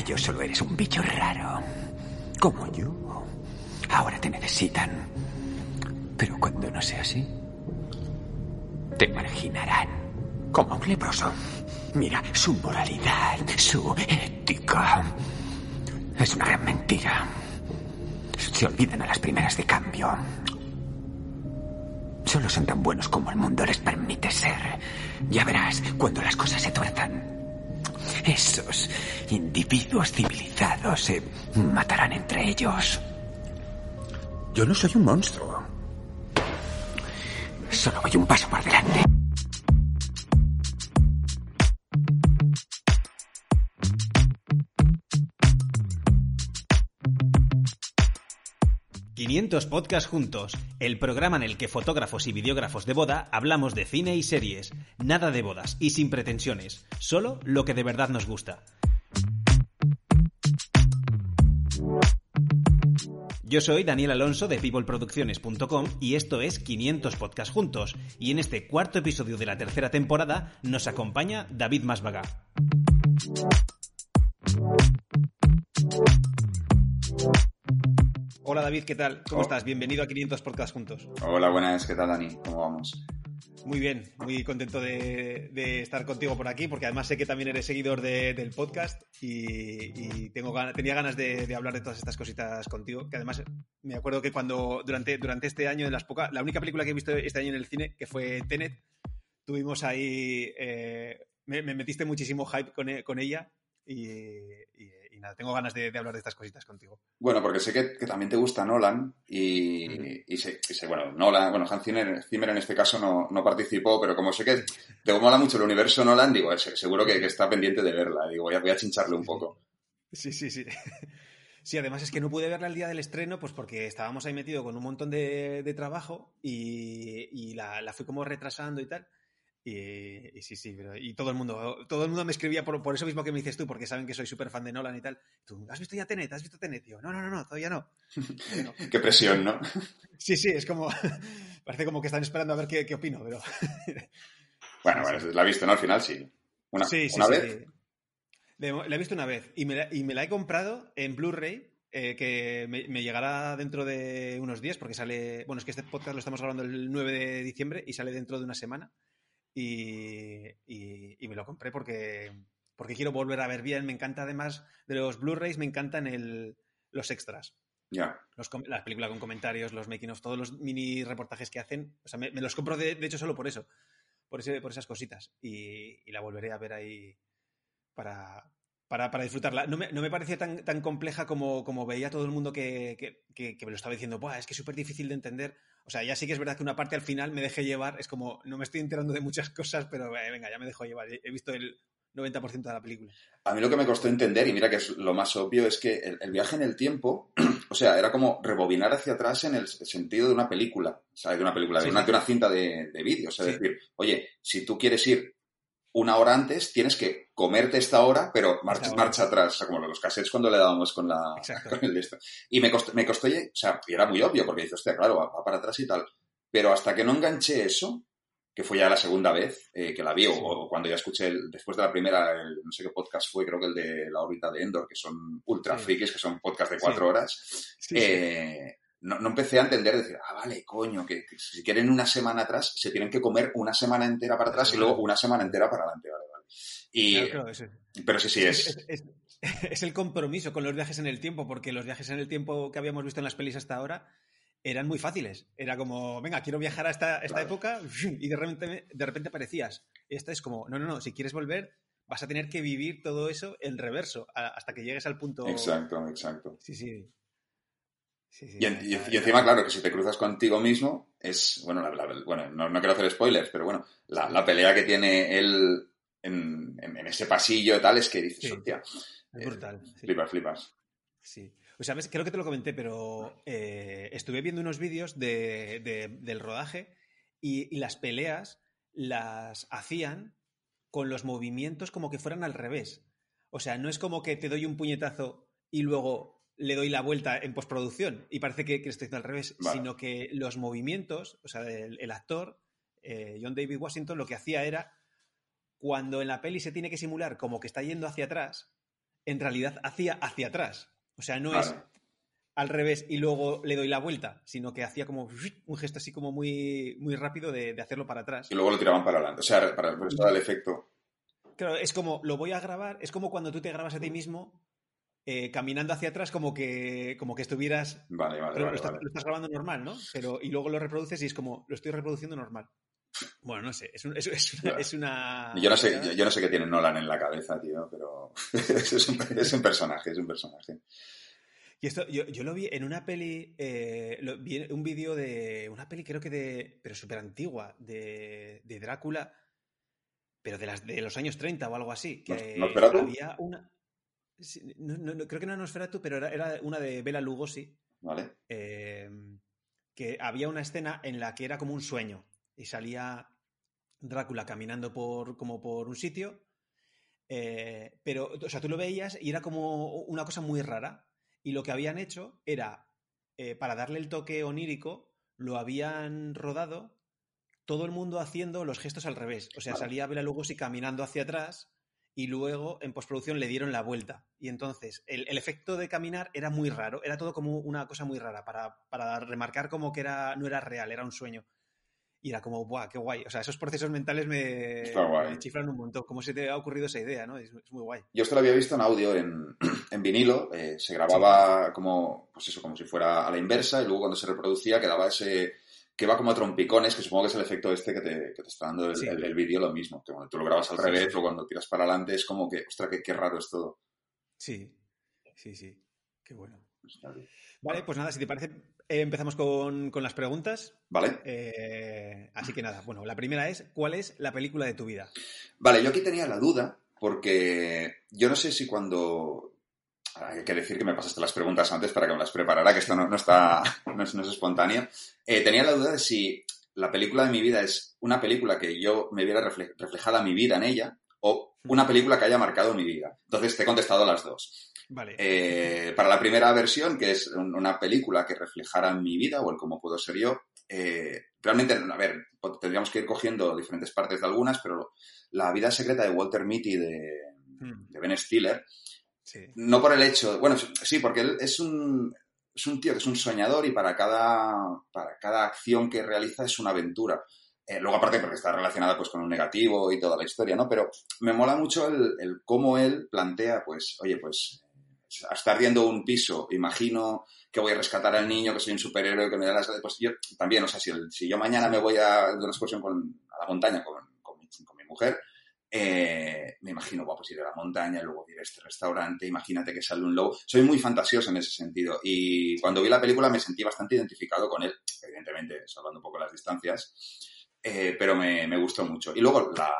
ellos solo eres un bicho raro. Como yo. Ahora te necesitan. Pero cuando no sea así, te marginarán. Como un leproso. Mira, su moralidad, su ética. Es una gran mentira. Se olvidan a las primeras de cambio. Solo son tan buenos como el mundo les permite ser. Ya verás cuando las cosas se tuerzan. Esos individuos civilizados se matarán entre ellos. Yo no soy un monstruo. Solo voy un paso por delante. 500 Podcast Juntos, el programa en el que fotógrafos y videógrafos de boda hablamos de cine y series, nada de bodas y sin pretensiones, solo lo que de verdad nos gusta. Yo soy Daniel Alonso de peopleproducciones.com y esto es 500 Podcast Juntos y en este cuarto episodio de la tercera temporada nos acompaña David Masvaga. Hola David, ¿qué tal? ¿Cómo Oh. estás? Bienvenido a 500 Podcast Juntos. Hola, buenas, ¿qué tal Dani? ¿Cómo vamos? Muy bien, muy contento de, de estar contigo por aquí, porque además sé que también eres seguidor de- del podcast y, y tengo, tenía ganas de, de hablar de todas estas cositas contigo, que además me acuerdo que cuando durante, durante este año, de las pocas, la única película que he visto este año en el cine, que fue Tenet, tuvimos ahí, eh, me, me metiste muchísimo hype con, e- con ella y, y- y nada, tengo ganas de, de hablar de estas cositas contigo. Bueno, porque sé que, que también te gusta Nolan y, sé, y sé, bueno, Nolan, bueno, Hans Zimmer, Zimmer en este caso no, no participó, pero como sé que te mola mucho el universo Nolan, digo, se- seguro que, que está pendiente de verla, digo, voy a, voy a chincharle un poco. Sí, sí, sí. Sí, además es que no pude verla el día del estreno, pues porque estábamos ahí metidos con un montón de, de trabajo y, y la, la fui como retrasando y tal. Y, y sí, sí, pero, y todo el mundo, todo el mundo me escribía por, por eso mismo que me dices tú, porque saben que soy súper fan de Nolan y tal. Tú, ¿has visto ya Tenet? ¿Has visto Tenet? Tío, no, no, no, no, todavía no. Bueno, Qué presión, ¿no? sí, sí, es como, parece como que están esperando a ver qué, qué opino, pero... Bueno, bueno, la has visto, ¿no? Al final sí. Una, Sí, sí, una sí, vez. La he visto una vez y me la, y me la he comprado en Blu-ray, eh, que me, me llegará dentro de unos días, porque sale. Bueno, es que este podcast lo estamos grabando el 9 de diciembre y sale dentro de una semana. Y, y- y me lo compré porque, porque quiero volver a ver bien. Me encanta además de los Blu-rays, me encantan el, los extras. Ya. Los, com- la película con comentarios, los making of, todos los mini reportajes que hacen. O sea, me, me los compro de, de hecho solo por eso, por, ese, por esas cositas. Y, y la volveré a ver ahí para, para, para disfrutarla. No me, no me parecía tan, tan compleja como, como veía todo el mundo que, que, que- que me lo estaba diciendo. Buah, es que es súper difícil de entender. O sea, ya sí que es verdad que una parte al final me dejé llevar. Es como, no me estoy enterando de muchas cosas, pero eh, venga, ya me dejo llevar. He visto el 90% de la película. A mí lo que me costó entender, y mira que es lo más obvio, es que el, el viaje en el tiempo, o sea, era como rebobinar hacia atrás en el sentido de una película, ¿sabes? De una película, de, Sí, una, sí. de una cinta de, de vídeo. O sea, Sí. decir, oye, si tú quieres ir una hora antes, tienes que comerte esta hora, pero marcha, marcha atrás. O sea, como los cassettes cuando le dábamos con la... Con el de esto. Y me costó, me costó, o sea, y era muy obvio, porque dices, hostia, claro, va, va para atrás y tal. Pero hasta que no enganché eso, que fue ya la segunda vez eh, que la vi, o- Sí. o, cuando ya escuché, el- después de la primera, el- no sé qué podcast fue, creo que el de la órbita de Endor, que son ultra Sí. frikis, que son podcast de cuatro horas, Sí, eh, no, no empecé a entender, decir, ah, vale, coño, que, que si quieren una semana atrás, se tienen que comer una semana entera para atrás y luego una semana entera para adelante, vale, vale. Y, Claro, claro, eso. Pero sí, sí, Es, es... es- es- es el compromiso con los viajes en el tiempo, porque los viajes en el tiempo que habíamos visto en las pelis hasta ahora eran muy fáciles. Era como, venga, quiero viajar a esta, esta Claro. época y de repente, de repente aparecías. Esta es como, no, no, no, si quieres volver, vas a tener que vivir todo eso en reverso hasta que llegues al punto. Exacto, exacto. Sí, sí. Sí, sí, Y, en- y- está- y encima, claro, que si te cruzas contigo mismo, es, bueno, la- la- bueno no, no quiero hacer spoilers, pero bueno, la, la pelea que tiene él en, en- en ese pasillo tal es que dices, Sí. hostia, Es brutal. sí. flipas, flipas. Sí. O sea, creo que te lo comenté, pero eh, estuve viendo unos vídeos de, de- del rodaje y, y las peleas las hacían con los movimientos como que fueran al revés. O sea, no es como que te doy un puñetazo y luego le doy la vuelta en postproducción y parece que, que estoy haciendo al revés, Vale. sino que los movimientos, o sea, el, el actor, eh, John David Washington, lo que hacía era, cuando en la peli se tiene que simular como que está yendo hacia atrás, en realidad hacía hacia atrás. O sea, no es al revés y luego le doy la vuelta, sino que hacía como un gesto así como muy, muy rápido de, de hacerlo para atrás. Y luego lo tiraban para adelante. O sea, para da el efecto. Claro, es como, lo voy a grabar, es como cuando tú te grabas a ti mismo eh, caminando hacia atrás como que, como que estuvieras... Vale, vale, pero vale. lo, estás, vale. lo estás grabando normal, ¿no? Pero, y luego lo reproduces y es como, lo estoy reproduciendo normal. Bueno, no sé, es, un- es- es una... Ya. es una- Yo no sé, yo, yo no sé qué tiene Nolan en la cabeza, tío, pero es un, es un personaje, es un personaje. Y esto, yo, yo lo vi en una peli, eh, lo- vi un vídeo de una peli creo que de, pero súper antigua, de, de Drácula, pero de, las, de los años 30 o algo así, que ¿Nos- Nosferatu? había una... sí, no, creo que no era Nosferatu, pero era, era una de Bela Lugosi, ¿Vale? eh, que había una escena en la que era como un sueño y salía Drácula caminando por, como por un sitio, eh, pero, o sea, tú lo veías y era como una cosa muy rara. Y lo que habían hecho era, eh, para darle el toque onírico, lo habían rodado todo el mundo haciendo los gestos al revés. O sea, Vale. salía Bela Lugosi caminando hacia atrás y luego en postproducción le dieron la vuelta. Y entonces el, el efecto de caminar era muy raro, era todo como una cosa muy rara para, para remarcar como que era, no era real, era un sueño. Y era como, ¡buah, qué guay! O sea, esos procesos mentales me, me chiflan un montón. ¿Cómo se te ha ocurrido esa idea, no? Es, es muy guay. Yo esto lo había visto en audio, en, en vinilo, eh, se grababa como, pues eso, como si fuera a la inversa, y luego cuando se reproducía quedaba ese, que va como a trompicones, que supongo que es el efecto este que te, que te está dando el, Sí. el- el vídeo, lo mismo, que cuando tú lo grabas al Sí, revés, sí, o cuando tiras para adelante, es como que, ostras, qué, qué raro es todo. Sí, sí, sí. Qué bueno. Vale, pues nada, si te parece, eh, empezamos con, con las preguntas. ¿Vale? Eh, así que nada, bueno, la primera es, ¿cuál es la película de tu vida? Vale, yo aquí tenía la duda, porque yo no sé si cuando... Hay que decir que me pasaste las preguntas antes para que me las preparara, que esto no, no está, no es, no es espontáneo. Eh, tenía la duda de si la película de mi vida es una película que yo me viera refle- reflejada mi vida en ella o una película que haya marcado mi vida. Entonces te he contestado las dos. Vale. Eh, para la primera versión, que es un- una película que reflejara mi vida o el cómo puedo ser yo, eh, realmente, a ver, tendríamos que ir cogiendo diferentes partes de algunas, pero la vida secreta de Walter Mitty de, Hmm, de Ben Stiller, no por el hecho, bueno, sí, porque él es un, es un tío que es un soñador y para cada, para cada acción que realiza es una aventura. Eh, luego, aparte, porque está relacionada pues, con un negativo y toda la historia, ¿no? Pero me mola mucho el, el cómo él plantea, pues, oye, pues, estar viendo un piso, imagino que voy a rescatar al niño, que soy un superhéroe, que me da las... Pues yo también, o sea, si, si yo mañana me voy a, de una excursión a la montaña con, con mi mujer, eh, me imagino, guau, pues ir a la montaña, luego ir a este restaurante, imagínate que sale un lobo. Soy muy fantasioso en ese sentido. Y cuando vi la película me sentí bastante identificado con él, evidentemente, salvando un poco las distancias, eh, pero me, me gustó mucho. Y luego la,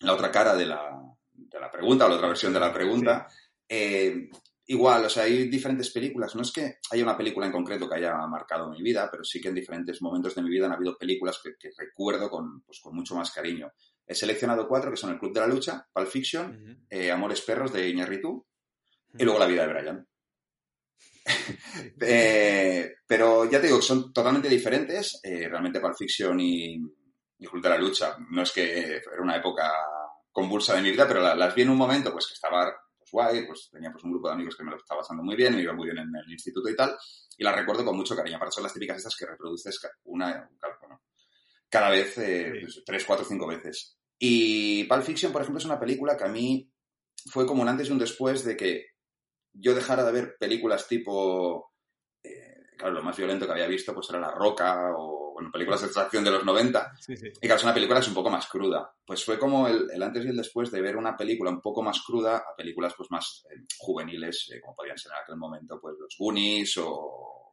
la otra cara de la, de la pregunta, o la otra versión de la pregunta, eh, igual, o sea, hay diferentes películas. No es que haya una película en concreto que haya marcado mi vida, pero sí que en diferentes momentos de mi vida han habido películas que, que recuerdo con, pues, con mucho más cariño. He seleccionado cuatro que son El Club de la Lucha, Pulp Fiction, eh, Amores Perros de Iñárritu y luego La vida de Brian. Eh, pero ya te digo que son totalmente diferentes. Eh, realmente Pulp Fiction y, y Club de la Lucha no es que era una época convulsa de mi vida, pero la- las vi en un momento pues que estaba pues, guay, pues tenía pues, un grupo de amigos que me lo estaba pasando muy bien, me iba muy bien en el instituto y tal, y las recuerdo con mucho cariño. Aparte son las típicas estas que reproduces una, bueno, cada vez, eh, Sí. pues, tres, cuatro, cinco veces. Y Pulp Fiction, por ejemplo, es una película que a mí fue como un antes y un después de que yo dejara de ver películas tipo... eh, claro, lo más violento que había visto pues era La Roca o bueno, películas de extracción de los 90. Sí, sí. Y claro, es una película que es un poco más cruda. Pues fue como el, el antes y el después de ver una película un poco más cruda a películas pues más eh, juveniles, eh, como podían ser en aquel momento pues los Goonies o,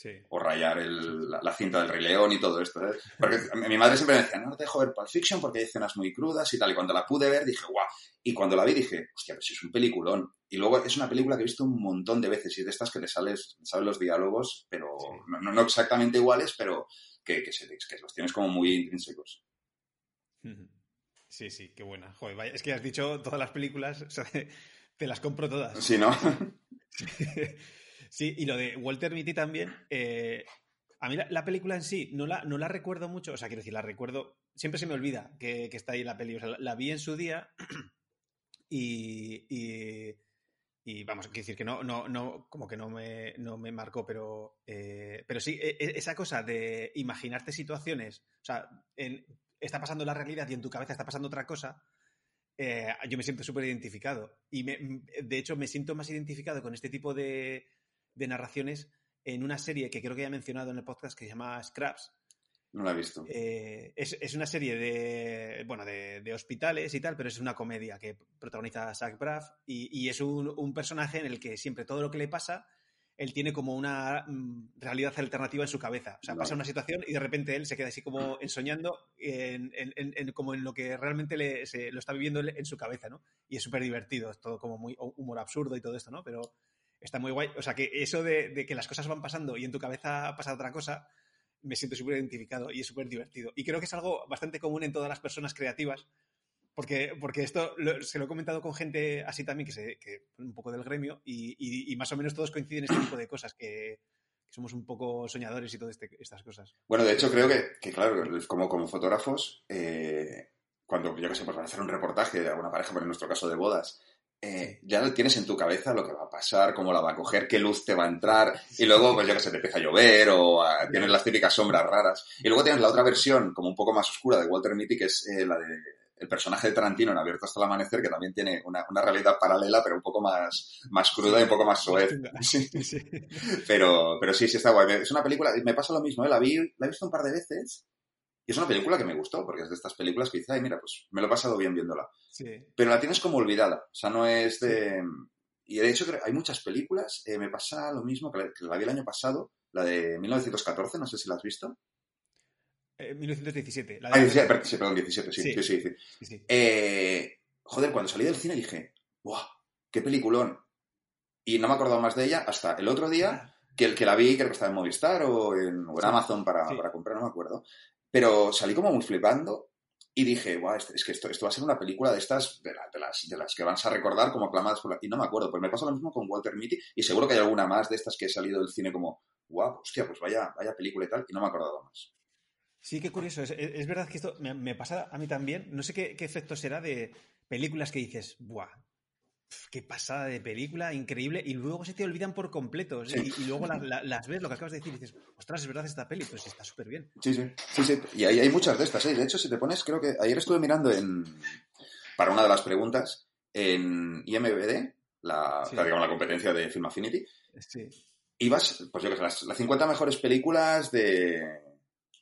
Sí. o rayar el- la, la cinta del Rey León y todo esto. Porque mi madre siempre me decía, no te dejo ver Pulp Fiction porque hay escenas muy crudas y tal. Y cuando la pude ver dije, guau. Y cuando la vi dije, hostia, pues es un peliculón. Y luego es una película que he visto un montón de veces y es de estas que te sales, sabes los diálogos, pero Sí. no, exactamente iguales, pero que, que, se- que los tienes como muy intrínsecos. Sí, sí, qué buena. Joder, vaya, es que has dicho todas las películas, o sea, te las compro todas. Sí, ¿no? Sí, y lo de Walter Mitty también. eh, a mí la, la película en sí no la, no la recuerdo mucho, o sea, quiero decir, la recuerdo. Siempre se me olvida que, que está ahí la peli. O sea, la, vi en su día y, y y vamos, quiero decir que no, no, no, como que no me, no me marcó, pero, eh, pero sí, e, e, esa cosa de imaginarte situaciones, o sea, en, está pasando la realidad y en tu cabeza está pasando otra cosa, eh, yo me siento súper identificado. Y me, de hecho me siento más identificado con este tipo de, de narraciones en una serie que creo que ya he mencionado en el podcast que se llama Scraps, no la he visto. Eh, es, una serie de, bueno, de, hospitales y tal, pero es una comedia que protagoniza Zach Braff y, es un, personaje en el que siempre todo lo que le pasa, él tiene como una mm, realidad alternativa en su cabeza. O sea, pasa una situación y de repente él se queda así como ensoñando en, como en lo que realmente le, se, lo está viviendo en su cabeza, ¿no? Y es súper divertido, es todo como muy humor absurdo y todo esto, ¿no? Pero está muy guay. O sea, que eso de, que las cosas van pasando y en tu cabeza pasa otra cosa me siento súper identificado y es súper divertido. Y creo que es algo bastante común en todas las personas creativas, porque, porque esto se lo he comentado con gente así también, que, se, que un poco del gremio, y, más o menos todos coinciden en este tipo de cosas, que, somos un poco soñadores y todas este, estas cosas. Bueno, de hecho creo que, claro, como, como fotógrafos, eh, cuando yo que sé, pues van a hacer un reportaje de alguna pareja, por en nuestro caso de bodas, eh, ya tienes en tu cabeza lo que va a pasar, cómo la va a coger, qué luz te va a entrar, y luego, pues ya que se te empieza a llover o tienes las típicas sombras raras. Y luego tienes la otra versión, como un poco más oscura, de Walter Mitty, que es eh, la de el personaje de Tarantino en Abierto hasta el Amanecer, que también tiene una, realidad paralela, pero un poco más, más cruda y un poco más suave. Pero, pero sí, sí está guay. Es una película, me pasa lo mismo, ¿eh? la, vi, la he visto un par de veces y es una película que me gustó, porque es de estas películas que dices, ay, mira, pues me lo he pasado bien viéndola. Sí. Pero la tienes como olvidada. O sea, no es de. Y de hecho, hay muchas películas. Eh, me pasa lo mismo que la, vi el año pasado, la de 1914, no sé si la has visto. 1917. Eh, la de... Ah, sí, perdón, 17, sí, sí, sí. sí, eh, joder, cuando salí del cine dije, ¡guau! ¡Qué peliculón! Y no me acordaba más de ella hasta el otro día, ah. que el que la vi, creo que estaba en Movistar o en, Amazon para, para, comprar, no me acuerdo. Pero salí como muy flipando y dije, guau, es que esto, esto va a ser una película de estas, de, las, de las que vas a recordar como aclamadas por la... Y no me acuerdo, pues me pasa lo mismo con Walter Mitty y seguro que hay alguna más de estas que he salido del cine como, guau, hostia, pues vaya, vaya película y tal, y no me he acordado más. Sí, qué curioso. Es, es, verdad que esto me, pasa a mí también. No sé qué, qué efecto será de películas que dices, ¡buah! Qué pasada de película, increíble, y luego se te olvidan por completo. Y, luego las ves, lo que acabas de decir, y dices, ostras, es verdad esta peli, pues está súper bien. Sí, sí, sí, sí. Y hay, hay muchas de estas, ¿eh? De hecho, si te pones, creo que ayer estuve mirando en para una de las preguntas en IMBD, la, digamos, la competencia de Film Affinity. Sí. Ibas, pues yo que sé, las, 50 mejores películas de,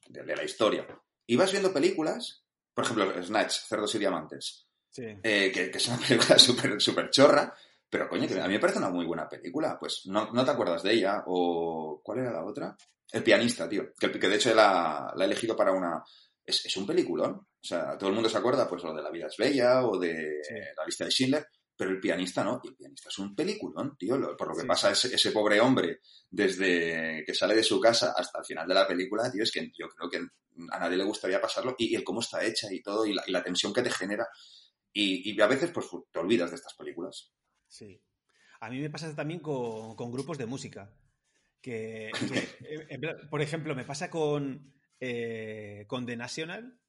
de, de la historia. Ibas viendo películas, por ejemplo, Snatch, Cerdos y Diamantes eh, que, es una película súper super chorra, pero coño, que a mí me parece una muy buena película. Pues no, no te acuerdas de ella. O ¿cuál era la otra? El pianista, tío. Que, que de hecho la, la, he elegido para una. Es, es, un peliculón. O sea, todo el mundo se acuerda, pues, lo de La vida es bella o de La lista de Schindler. Pero el pianista no, y el pianista es un peliculón, tío. por lo que pasa ese, ese, pobre hombre desde que sale de su casa hasta el final de la película, tío, es que yo creo que a nadie le gustaría pasarlo y, el cómo está hecha y todo, y la, y la tensión que te genera. Y, a veces pues te olvidas de estas películas. Sí. A mí me pasa también con, grupos de música. Que, por ejemplo, me pasa con, eh, con The National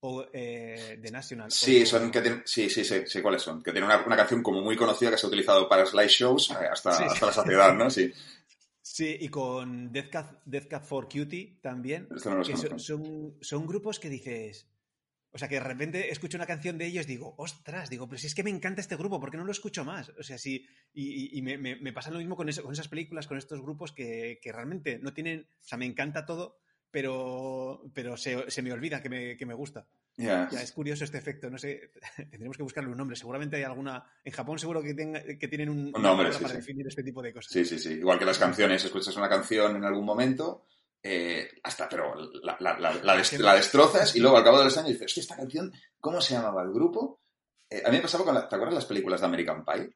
o eh, The National. Sí, son que sí, sí, sí, cuáles son. Que tiene una, canción como muy conocida que se ha utilizado para slideshows eh, hasta, hasta la saciedad, ¿no? Sí. Sí, y con Death Cat, for Cutie también. son, son, grupos que dices, o sea, que de repente escucho una canción de ellos y digo, ostras, digo, pero si es que me encanta este grupo, ¿por qué no lo escucho más? O sea, sí, y, me, pasa lo mismo con, con esas películas, con estos grupos que, realmente no tienen, o sea, me encanta todo, pero, pero se, se me olvida que me, que me gusta. Ya, es curioso este efecto, no sé, tendremos que buscarle un nombre. Seguramente hay alguna. En Japón seguro que, que tienen un, nombre para definir este tipo de cosas. Sí, sí, sí. Igual que las canciones, escuchas una canción en algún momento eh, hasta, pero la, la, destrozas y luego al cabo de los años dices, que esta canción, ¿cómo se llamaba el grupo? Eh, a mí me pasaba con, ¿te acuerdas las películas de American Pie?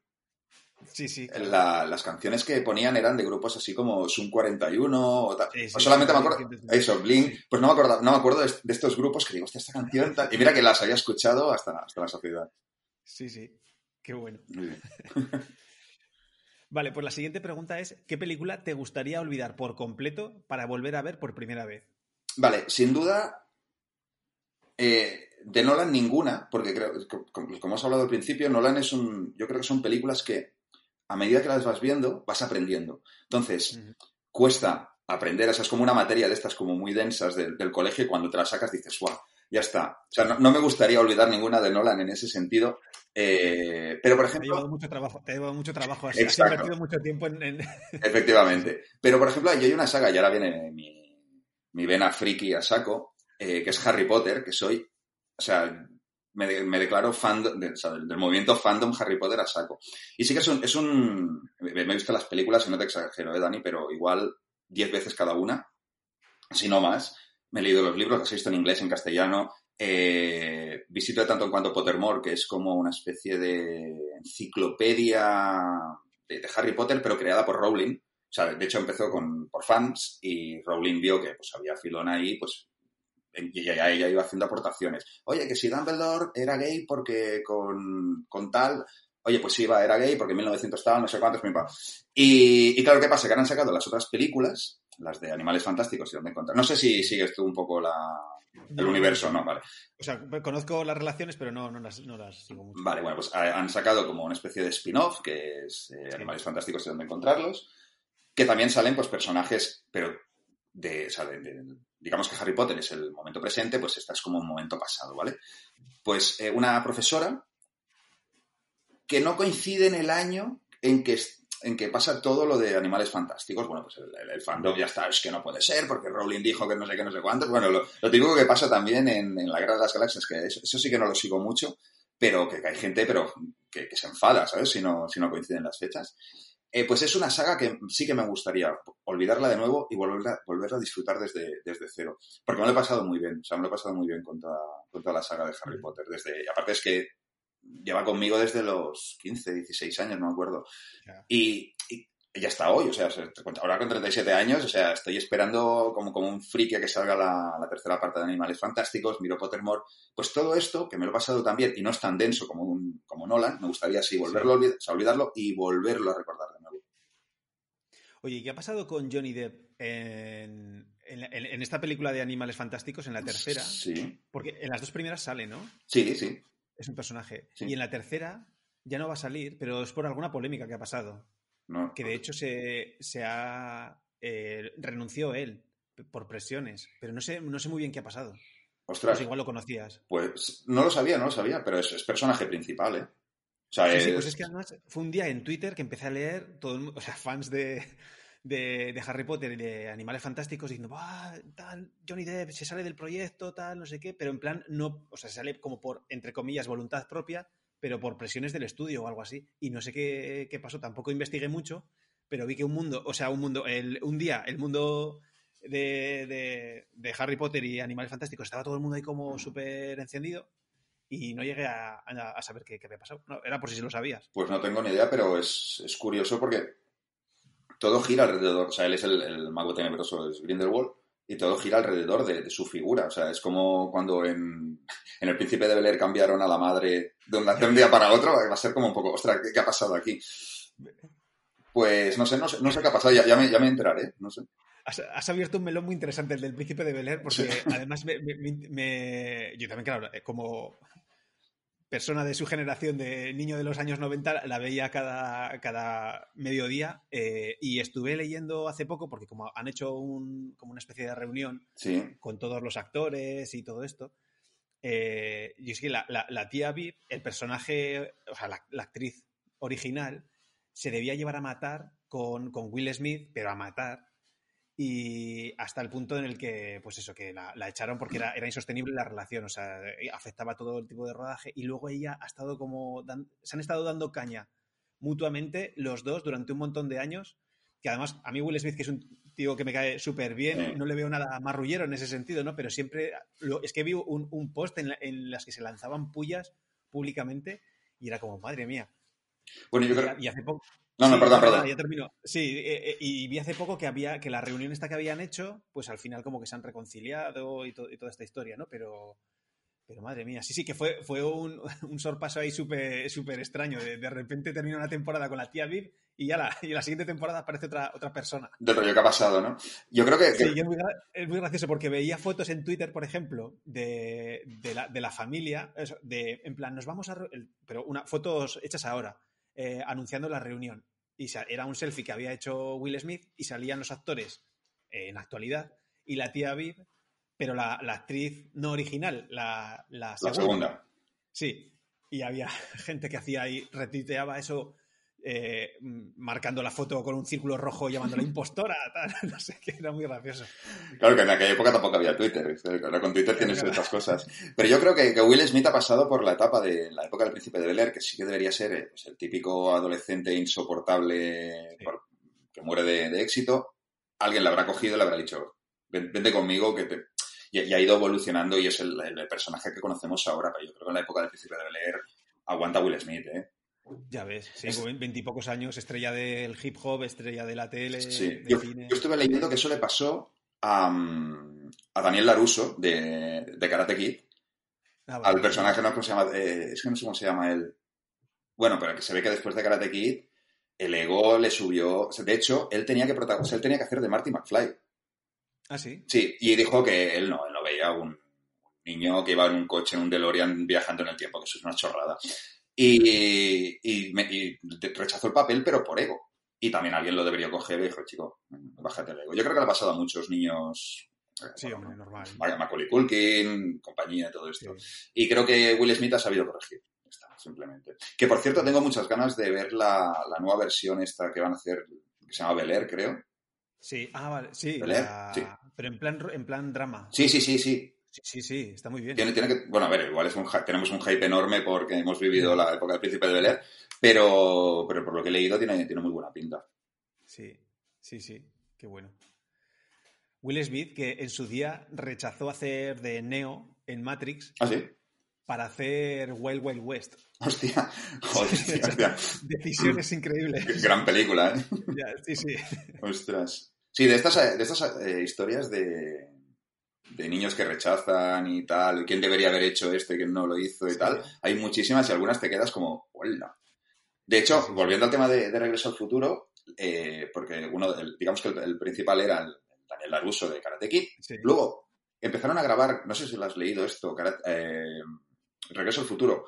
Sí, sí. las canciones que ponían eran de grupos así como Sun 41 o tal. solamente me acuerdo. Blink. Pues no me acuerdo, no me acuerdo de, estos grupos que digo, esta canción. Tal, y mira que las había escuchado hasta, hasta la sociedad. Sí, sí. Qué bueno. Vale, pues la siguiente pregunta es, ¿qué película te gustaría olvidar por completo para volver a ver por primera vez? Vale, sin duda, eh, de Nolan ninguna, porque creo, como, hemos hablado al principio, Nolan es un, yo creo que son películas que a medida que las vas viendo, vas aprendiendo. Entonces, cuesta aprender, o sea, es como una materia de estas como muy densas del, colegio y cuando te la sacas dices, ¡guau! Ya está. O sea, no, me gustaría olvidar ninguna de Nolan en ese sentido. Eh, pero, por ejemplo... Te ha llevado mucho trabajo, te ha llevado mucho trabajo. Has, invertido mucho tiempo en... Efectivamente. Pero, por ejemplo, yo hay una saga, y ahora viene mi, mi vena friki a saco, eh, que es Harry Potter, que soy... O sea, me, declaro fan del movimiento fandom Harry Potter a saco. Y sí que es un... Es un me he visto las películas, y no te exagero, ¿eh, Dani? Pero igual diez veces cada una, si no más. Me he leído los libros, los he visto en inglés, en castellano. Eh, visito tanto en cuanto Pottermore, que es como una especie de enciclopedia de, Harry Potter, pero creada por Rowling. O sea, de hecho empezó con, por fans y Rowling vio que pues, había filón ahí, pues y ella, ella, iba haciendo aportaciones. Oye, que si Dumbledore era gay porque con, con tal, oye, pues sí, va, era gay porque en 1900 tal, no sé cuántos, y, y claro, ¿qué pasa? Que han sacado las otras películas, las de Animales Fantásticos y donde encontrar. No sé si sigues tú un poco la, el universo, ¿no? Vale. O sea, conozco las relaciones, pero no, no, las, no las sigo mucho. Vale, bueno, pues han sacado como una especie de spin-off, que es eh, Animales Fantásticos y donde encontrarlos, que también salen pues personajes, pero de, o sea, de, digamos que Harry Potter es el momento presente, pues esta es como un momento pasado, ¿vale? Pues eh, una profesora que no coincide en el año en que, en que pasa todo lo de animales fantásticos. Bueno, pues el, fandom ya está, es que no puede ser, porque Rowling dijo que no sé qué, no sé cuántos. Bueno, lo, lo típico que pasa también en, la Guerra de las Galaxias, que eso, sí que no lo sigo mucho, pero que, hay gente pero que, se enfada, ¿sabes? Si no, si no coinciden las fechas. Eh, pues es una saga que sí que me gustaría olvidarla de nuevo y volverla, volverla a disfrutar desde, desde cero. Porque me lo he pasado muy bien, o sea, me lo he pasado muy bien con toda, con toda la saga de Harry Potter. Desde, aparte es que lleva conmigo desde los 15, 16 años, no me acuerdo. Y, ya está hoy, o sea, ahora con 37 años, o sea, estoy esperando como, como un friki a que salga la, tercera parte de Animales Fantásticos, miro Pottermore, pues todo esto, que me lo he pasado también y no es tan denso como, un, como Nolan, me gustaría así volverlo a olvidarlo y volverlo a recordar de nuevo. Oye, ¿qué ha pasado con Johnny Depp en, en, esta película de Animales Fantásticos, en la tercera? Sí. Porque en las dos primeras sale, ¿no? Sí, sí. Es un personaje. Y en la tercera ya no va a salir, pero es por alguna polémica que ha pasado. que de hecho se, se ha. Eh, renunció él por presiones, pero no sé, no sé muy bien qué ha pasado. Ostras. Pues igual lo conocías. Pues no lo sabía, no lo sabía, pero es, personaje principal, ¿eh? sí, sí, pues es que además fue un día en Twitter que empecé a leer, todo o sea, fans de, de, Harry Potter y de Animales Fantásticos diciendo, tal, Johnny Depp se sale del proyecto, tal, no sé qué, pero en plan, no, o sea, se sale como por, entre comillas, voluntad propia, pero por presiones del estudio o algo así. Y no sé qué, qué pasó, tampoco investigué mucho, pero vi que un mundo, o sea, un mundo, el, un día, el mundo de, de, Harry Potter y Animales Fantásticos, estaba todo el mundo ahí como súper encendido y no llegué a, a, saber qué, qué, había pasado. No, era por si lo sabías. Pues no tengo ni idea, pero es, es curioso porque todo gira alrededor, o sea, él es el, mago tenebroso, es Grindelwald, y todo gira alrededor de, su figura. O sea, es como cuando en, El Príncipe de Bel cambiaron a la madre de un, día para otro, va a ser como un poco, ostras, ¿qué, ha pasado aquí? Pues no sé, no sé, no sé qué ha pasado, ya, me, ya me enteraré, no sé. Has, abierto un melón muy interesante, el del príncipe de Bel porque además me, yo también, claro, como persona de su generación, de niño de los años 90, la veía cada, cada mediodía eh, y estuve leyendo hace poco, porque como han hecho un, como una especie de reunión con todos los actores y todo esto, eh, y es que la, la, tía Viv, el personaje, o sea, la, actriz original, se debía llevar a matar con, con Will Smith, pero a matar, y hasta el punto en el que, pues eso, que la, echaron porque era, era, insostenible la relación, o sea, eh, afectaba todo el tipo de rodaje y luego ella ha estado como, se han estado dando caña mutuamente los dos durante un montón de años, que además a mí Will Smith, que es un tío que me cae súper bien, no le veo nada marrullero en ese sentido, ¿no? Pero siempre, es que vi un, un post en, en las que se lanzaban pullas públicamente y era como, madre mía. Bueno, yo creo... y hace poco, no, no, perdón, perdón. Ya termino. Sí, eh, eh, y vi hace poco que había que la reunión esta que habían hecho, pues al final como que se han reconciliado y, toda esta historia, ¿no? Pero, pero madre mía, sí, sí, que fue, fue un, un sorpaso ahí súper súper extraño. De, repente termina una temporada con la tía Viv y ya la, y la siguiente temporada aparece otra, otra persona. Del rollo que ha pasado, ¿no? Yo creo que... Sí, es muy, es muy, gracioso porque veía fotos en Twitter, por ejemplo, de, de, la, de la, familia, de, en plan, nos vamos a... pero una, fotos hechas ahora, eh, anunciando la reunión y era un selfie que había hecho Will Smith y salían los actores en actualidad y la tía Viv, pero la, actriz no original, la, la segunda. Sí, y había gente que hacía ahí, retuiteaba eso eh, marcando la foto con un círculo rojo llamándola impostora, no sé, que era muy gracioso. Claro que en aquella época tampoco había Twitter, ahora con Twitter tienes estas cosas. Pero yo creo que, Will Smith ha pasado por la etapa de la época del príncipe de Bel Air, que sí que debería ser eh, pues, el típico adolescente insoportable que muere de, éxito. Alguien le habrá cogido y le habrá dicho, vente conmigo que te... Y, ha ido evolucionando y es el, personaje que conocemos ahora, pero yo creo que en la época del príncipe de Bel Air aguanta Will Smith, ¿eh? Ya ves, sí, veintipocos años, estrella del hip hop, estrella de la tele. Sí, yo, estuve leyendo que eso le pasó a, Daniel Laruso de, Karate Kid. Ah, al personaje, no, ¿cómo se llama? Eh, es que no sé cómo se llama él. Bueno, pero que se ve que después de Karate Kid, el ego le subió. De hecho, él tenía que él tenía que hacer de Marty McFly. Ah, sí. Sí, y dijo que él no, él no veía un niño que iba en un coche, en un DeLorean viajando en el tiempo, que eso es una chorrada. Y, y, rechazó el papel, pero por ego. Y también alguien lo debería coger y dijo, chico, bájate el ego. Yo creo que le ha pasado a muchos niños. Eh, sí, hombre, normal. Macaulay Culkin, compañía, todo esto. Y creo que Will Smith ha sabido corregir. simplemente. Que por cierto, tengo muchas ganas de ver la, nueva versión esta que van a hacer, que se llama Bel Air, creo. Sí, ah, vale, sí. Pero en plan, en plan drama. Sí, sí, sí, sí. Sí, sí, está muy bien. Tiene, que, bueno, a ver, igual es un, tenemos un hype enorme porque hemos vivido la época del príncipe de Bel pero, pero por lo que he leído tiene, tiene muy buena pinta. Sí, sí, sí, qué bueno. Will Smith, que en su día rechazó hacer de Neo en Matrix. ¿Ah, sí? Para hacer Wild Wild West. Hostia, joder, Decisiones increíbles. Gran película, ¿eh? sí, sí. Ostras. Sí, de estas, de estas eh, historias de, de niños que rechazan y tal, quién debería haber hecho esto y quién no lo hizo y tal, hay muchísimas y algunas te quedas como, hola. De hecho, volviendo al tema de, Regreso al Futuro, eh, porque uno, digamos que el, principal era el Daniel Laruso de Karate Kid, luego empezaron a grabar, no sé si lo has leído esto, eh, Regreso al Futuro,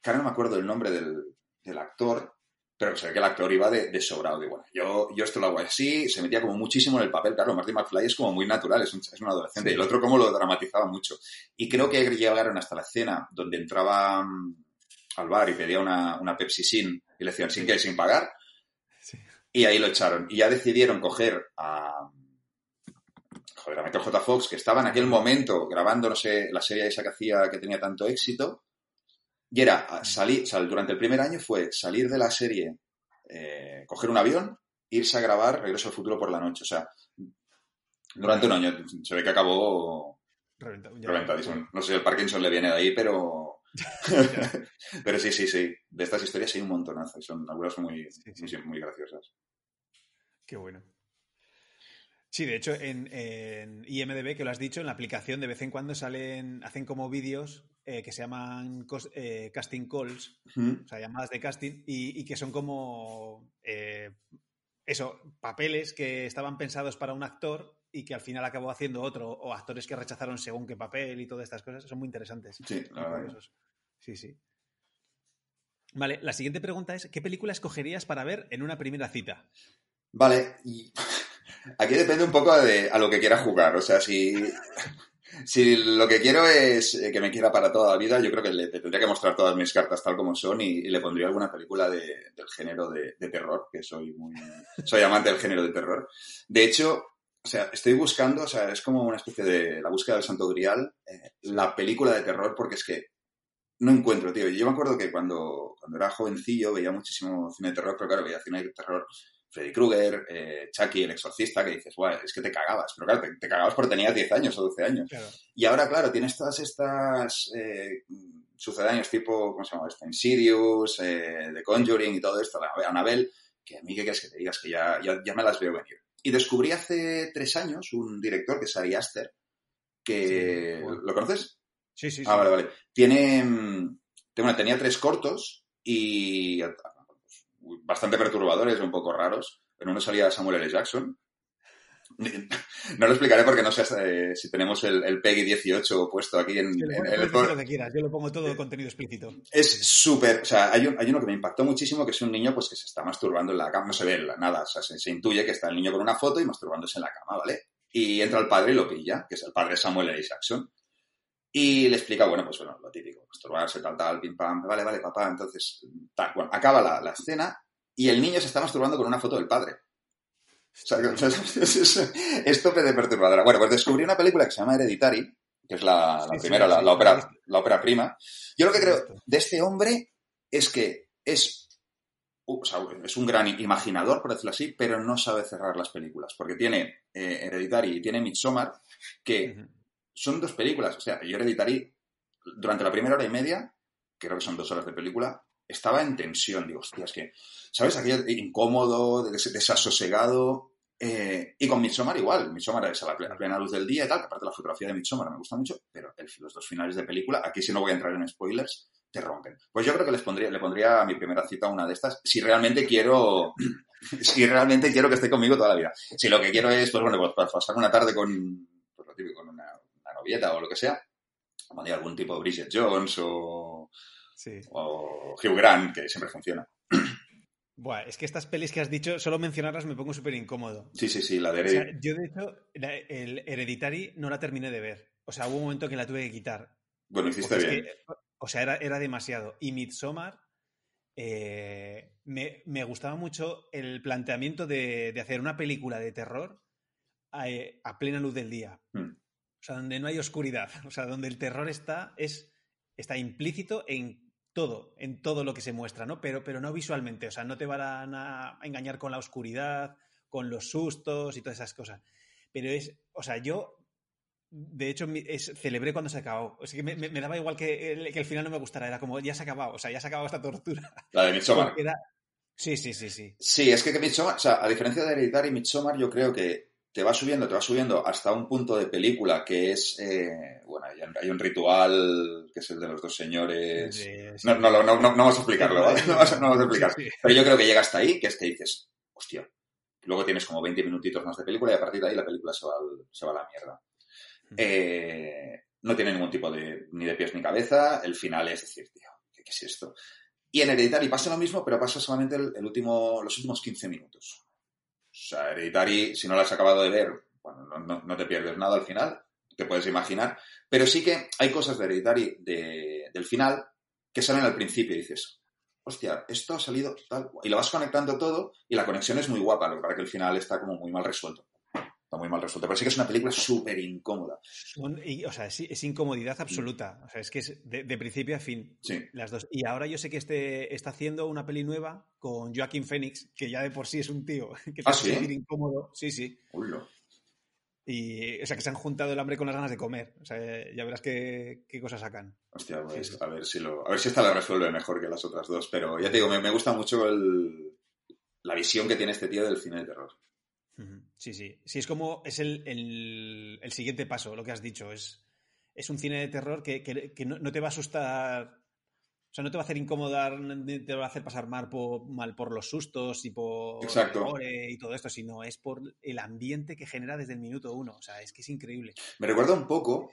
que ahora no me acuerdo el nombre del, del actor, pero se ve que el actor iba de, sobrado. Y bueno, yo, yo esto lo hago así, se metía como muchísimo en el papel. Claro, Marty McFly es como muy natural, es un, es un adolescente. Y el otro como lo dramatizaba mucho. Y creo que llegaron hasta la escena donde entraba mm, al bar y pedía una, una Pepsi Sin y le decían sin que sin pagar. Y ahí lo echaron. Y ya decidieron coger a, joder, a Michael J. Fox, que estaba en aquel momento grabando, no sé, la serie esa que hacía que tenía tanto éxito, y era salir, durante el primer año fue salir de la serie, eh, coger un avión, irse a grabar Regreso al Futuro por la noche. O sea, durante un año se ve que acabó reventadísimo. No sé si el Parkinson le viene de ahí, pero. pero sí, sí, sí. De estas historias hay un montonazo y son algunas muy, muy graciosas. Qué bueno. Sí, de hecho, en, en, IMDB, que lo has dicho, en la aplicación de vez en cuando salen, hacen como vídeos eh, que se llaman eh, casting calls, o sea, llamadas de casting, y, que son como eh, eso, papeles que estaban pensados para un actor y que al final acabó haciendo otro, o actores que rechazaron según qué papel y todas estas cosas, son muy interesantes. Sí, Sí, sí. Vale, la siguiente pregunta es, ¿qué película escogerías para ver en una primera cita? Vale, y Aquí depende un poco de a lo que quiera jugar. O sea, si, si lo que quiero es eh, que me quiera para toda la vida, yo creo que le tendría que mostrar todas mis cartas tal como son y, le pondría alguna película de, del género de, terror, que soy muy soy amante del género de terror. De hecho, o sea, estoy buscando, o sea, es como una especie de la búsqueda del Santo Grial, eh, la película de terror, porque es que no encuentro, tío. Yo me acuerdo que cuando, cuando era jovencillo veía muchísimo cine de terror, pero claro, veía cine de terror Freddy Krueger, eh, Chucky, el exorcista, que dices, guau, es que te cagabas. Pero claro, te, cagabas porque tenías 10 años o 12 años. Y ahora, claro, tienes todas estas eh, sucedáneos tipo, ¿cómo se llama esto? Insidious, eh, The Conjuring y todo esto, Annabelle, que a mí, ¿qué quieres que te digas? Que ya, ya, me las veo venir. Y descubrí hace tres años un director que es Ari Aster, que... ¿Lo conoces? Sí, sí, Ah, vale, vale. Tiene... Mm, tenía tres cortos y bastante perturbadores, un poco raros. En uno salía Samuel L. Jackson. No lo explicaré porque no sé eh, si tenemos el, el PEGI 18 puesto aquí en, Sí, en- el... decir lo que quieras, yo lo pongo todo contenido explícito. Es súper, o sea, hay, un- hay uno que me impactó muchísimo, que es un niño pues que se está masturbando en la cama, no se ve nada, o sea, se, se intuye que está el niño con una foto y masturbándose en la cama, ¿vale? Y entra el padre y lo pilla, que es el padre de Samuel L. Jackson, y le explica, bueno, pues bueno, lo típico, masturbarse, tal, tal, pim, pam, vale, vale, papá, entonces, tal, bueno, acaba la, la escena y el niño se está masturbando con una foto del padre. O sea, es, es, es tope de perturbadora. Bueno, pues descubrí una película que se llama Hereditary, que es la, la Sí, primera, la, sí, la ópera, la ópera prima. Yo lo que creo de este hombre es que es, o sea, es un gran imaginador, por decirlo así, pero no sabe cerrar las películas. Porque tiene eh, Hereditary y tiene Midsommar, que. Son dos películas. O sea, yo Hereditary, durante la primera hora y media, creo que son dos horas de película, estaba en tensión. Digo, hostia, es que, ¿sabes? Aquello incómodo, des- desasosegado. eh, y con Midsommar igual. Midsommar es a la plena, luz del día y tal. Aparte la fotografía de Midsommar me gusta mucho, pero los dos finales de película, aquí si no voy a entrar en spoilers, te rompen. Pues yo creo que les pondría, le pondría a mi primera cita una de estas, si realmente quiero, si realmente quiero que esté conmigo toda la vida. Si lo que quiero es, pues bueno, pues, para pasar una tarde con, pues, lo típico, con una, o lo que sea, como de algún tipo de Bridget Jones o, Sí. o Hugh Grant, que siempre funciona. Buah, es que estas pelis que has dicho, solo mencionarlas me pongo súper incómodo. Sí, sí, sí, la de O sea, Hereditary. yo, de hecho, la- el Hereditary no la terminé de ver. O sea, hubo un momento que la tuve que quitar. Bueno, hiciste es bien. que, o sea, era, era demasiado. Y Midsommar, eh, me, me gustaba mucho el planteamiento de, de hacer una película de terror a, eh, a plena luz del día. Mm. O sea, donde no hay oscuridad. O sea, donde el terror está, es, está implícito en todo, en todo lo que se muestra, ¿no? Pero, pero no visualmente. O sea, no te van a engañar con la oscuridad, con los sustos y todas esas cosas. Pero es, o sea, yo, de hecho, es, celebré cuando se acabó. O sea, que me, me- me daba igual que el, que el final no me gustara. Era como, ya se ha acabado. O sea, ya se ha acabado esta tortura. La de Midsommar. Era- Sí, sí, sí, sí. Sí, es que, que Midsommar, o sea, a diferencia de Hereditary, Midsommar yo creo que te va subiendo, te va subiendo hasta un punto de película que es, eh, bueno, hay un, hay un ritual que es el de los dos señores. Sí. No, no, no, no, no vamos a explicarlo, ¿vale? No vamos a, no vamos a explicar. Sí. Pero yo creo que llega hasta ahí, que es que dices, hostia. Luego tienes como 20 minutitos más de película y a partir de ahí la película se va, al- se va a la mierda. Eh, no tiene ningún tipo de, ni de pies ni cabeza. El final es decir, tío, ¿qué, qué es esto? Y en Hereditary pasa lo mismo, pero pasa solamente el, el último, los últimos 15 minutos. Sea, Hereditary, si no la has acabado de ver, bueno, no, no- no te pierdes nada al final, te puedes imaginar. Pero sí que hay cosas de Hereditary de- del final que salen al principio y dices, hostia, esto ha salido tal. Y lo vas conectando todo y la conexión es muy guapa, lo que pasa que el final está como muy mal resuelto. Está muy mal resuelto. Pero sí que es una película súper incómoda. Son- y, o sea, es, es incomodidad absoluta. O sea, es que es de, de principio a fin. Sí. Las dos. Y ahora yo sé que este está haciendo una peli nueva con Joaquín Phoenix, que ya de por sí es un tío que te ¿Ah, hace sí? sentir incómodo. Sí, sí. Uy, no. Y, o sea, que se han juntado el hambre con las ganas de comer. O sea, ya verás qué, qué cosas sacan. Hostia, pues Sí, sí. a ver si lo, a ver si esta la resuelve mejor que las otras dos. Pero ya te digo, me, me gusta mucho el- la visión que tiene este tío del cine de terror. Sí, sí. Sí, es como. Es el, el- el siguiente paso, lo que has dicho. Es, es un cine de terror que, que- que no, no te va a asustar. O sea, no te va a hacer incomodar, ni te va a hacer pasar mal por, mal por los sustos y por Exacto. el gore y todo esto, sino es por el ambiente que genera desde el minuto uno. O sea, es que es increíble. Me recuerda un poco,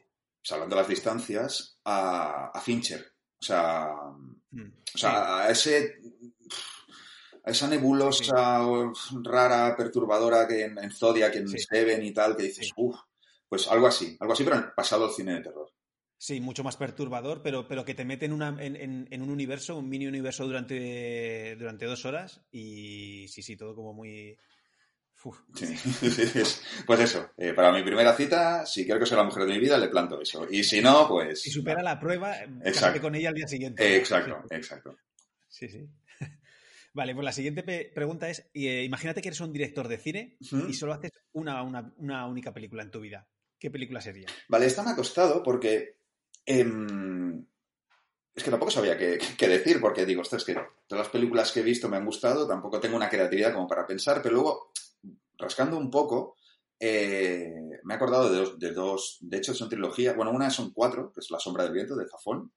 hablando de las distancias, a, a Fincher. O sea, Mm. o sea a ese a esa nebulosa rara, perturbadora que en, en Zodiac, en Sí. Seven y tal, que dices, uff, pues algo así, algo así, pero pasado al cine de terror. Sí, mucho más perturbador, pero, pero que te mete en, una, en, en- en un universo, un mini universo durante, durante dos horas y sí, sí, todo como muy... Sí, pues eso, eh, para mi primera cita, si quiero que sea la mujer de mi vida, le planto eso. Y si no, pues... Si supera la prueba, Exacto. con ella al día siguiente. Eh, exacto, exacto. Sí, sí. Vale, pues la siguiente pregunta es, eh, imagínate que eres un director de cine y solo haces una, una- una única película en tu vida. ¿Qué película sería? Vale, esta me ha costado porque... em, es que tampoco sabía qué, qué decir, porque digo, ostras, es que todas las películas que he visto me han gustado, tampoco tengo una creatividad como para pensar, pero luego, rascando un poco, eh, me he acordado de dos, de dos, de hecho son trilogía, bueno, una son cuatro, que es La sombra del viento, de Zafón,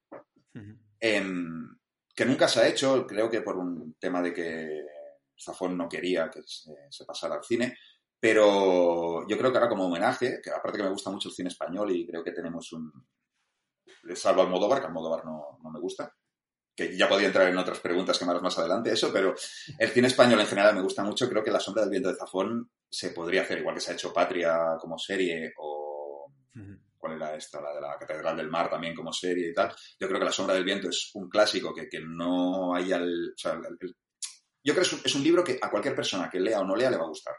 em, que nunca se ha hecho, creo que por un tema de que Zafón no quería que se, pasara al cine, Pero yo creo que ahora como homenaje, que aparte que me gusta mucho el cine español y creo que tenemos un... Salvo Almodóvar, que Almodóvar no, no me gusta, que ya podía entrar en otras preguntas que me harás más adelante, eso, pero el cine español en general me gusta mucho. Creo que La sombra del viento de Zafón se podría hacer igual que se ha hecho Patria como serie o... ¿Cuál era esta? La de la Catedral del Mar también como serie y tal. Yo creo que La sombra del viento es un clásico que, que no hay al... O sea, el- yo creo que es un, es un libro que a cualquier persona que lea o no lea le va a gustar.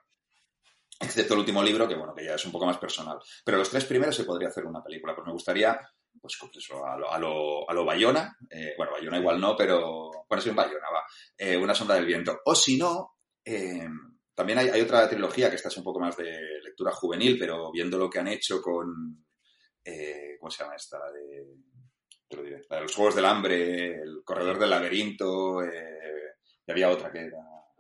Excepto el último libro, que bueno, que ya es un poco más personal. Pero los tres primeros se podría hacer una película. Pues me gustaría, pues pues eso, a lo, a lo, a lo Bayona. eh, bueno, Bayona igual no, pero bueno, sí, un Bayona, va. Eh, una sombra del viento. O si no, eh, también hay, hay otra trilogía que esta es un poco más de lectura juvenil, pero viendo lo que han hecho con. Eh, ¿Cómo se llama esta? La de, te lo diré, la de los Juegos del Hambre, El Corredor del Laberinto, eh, y había otra que era.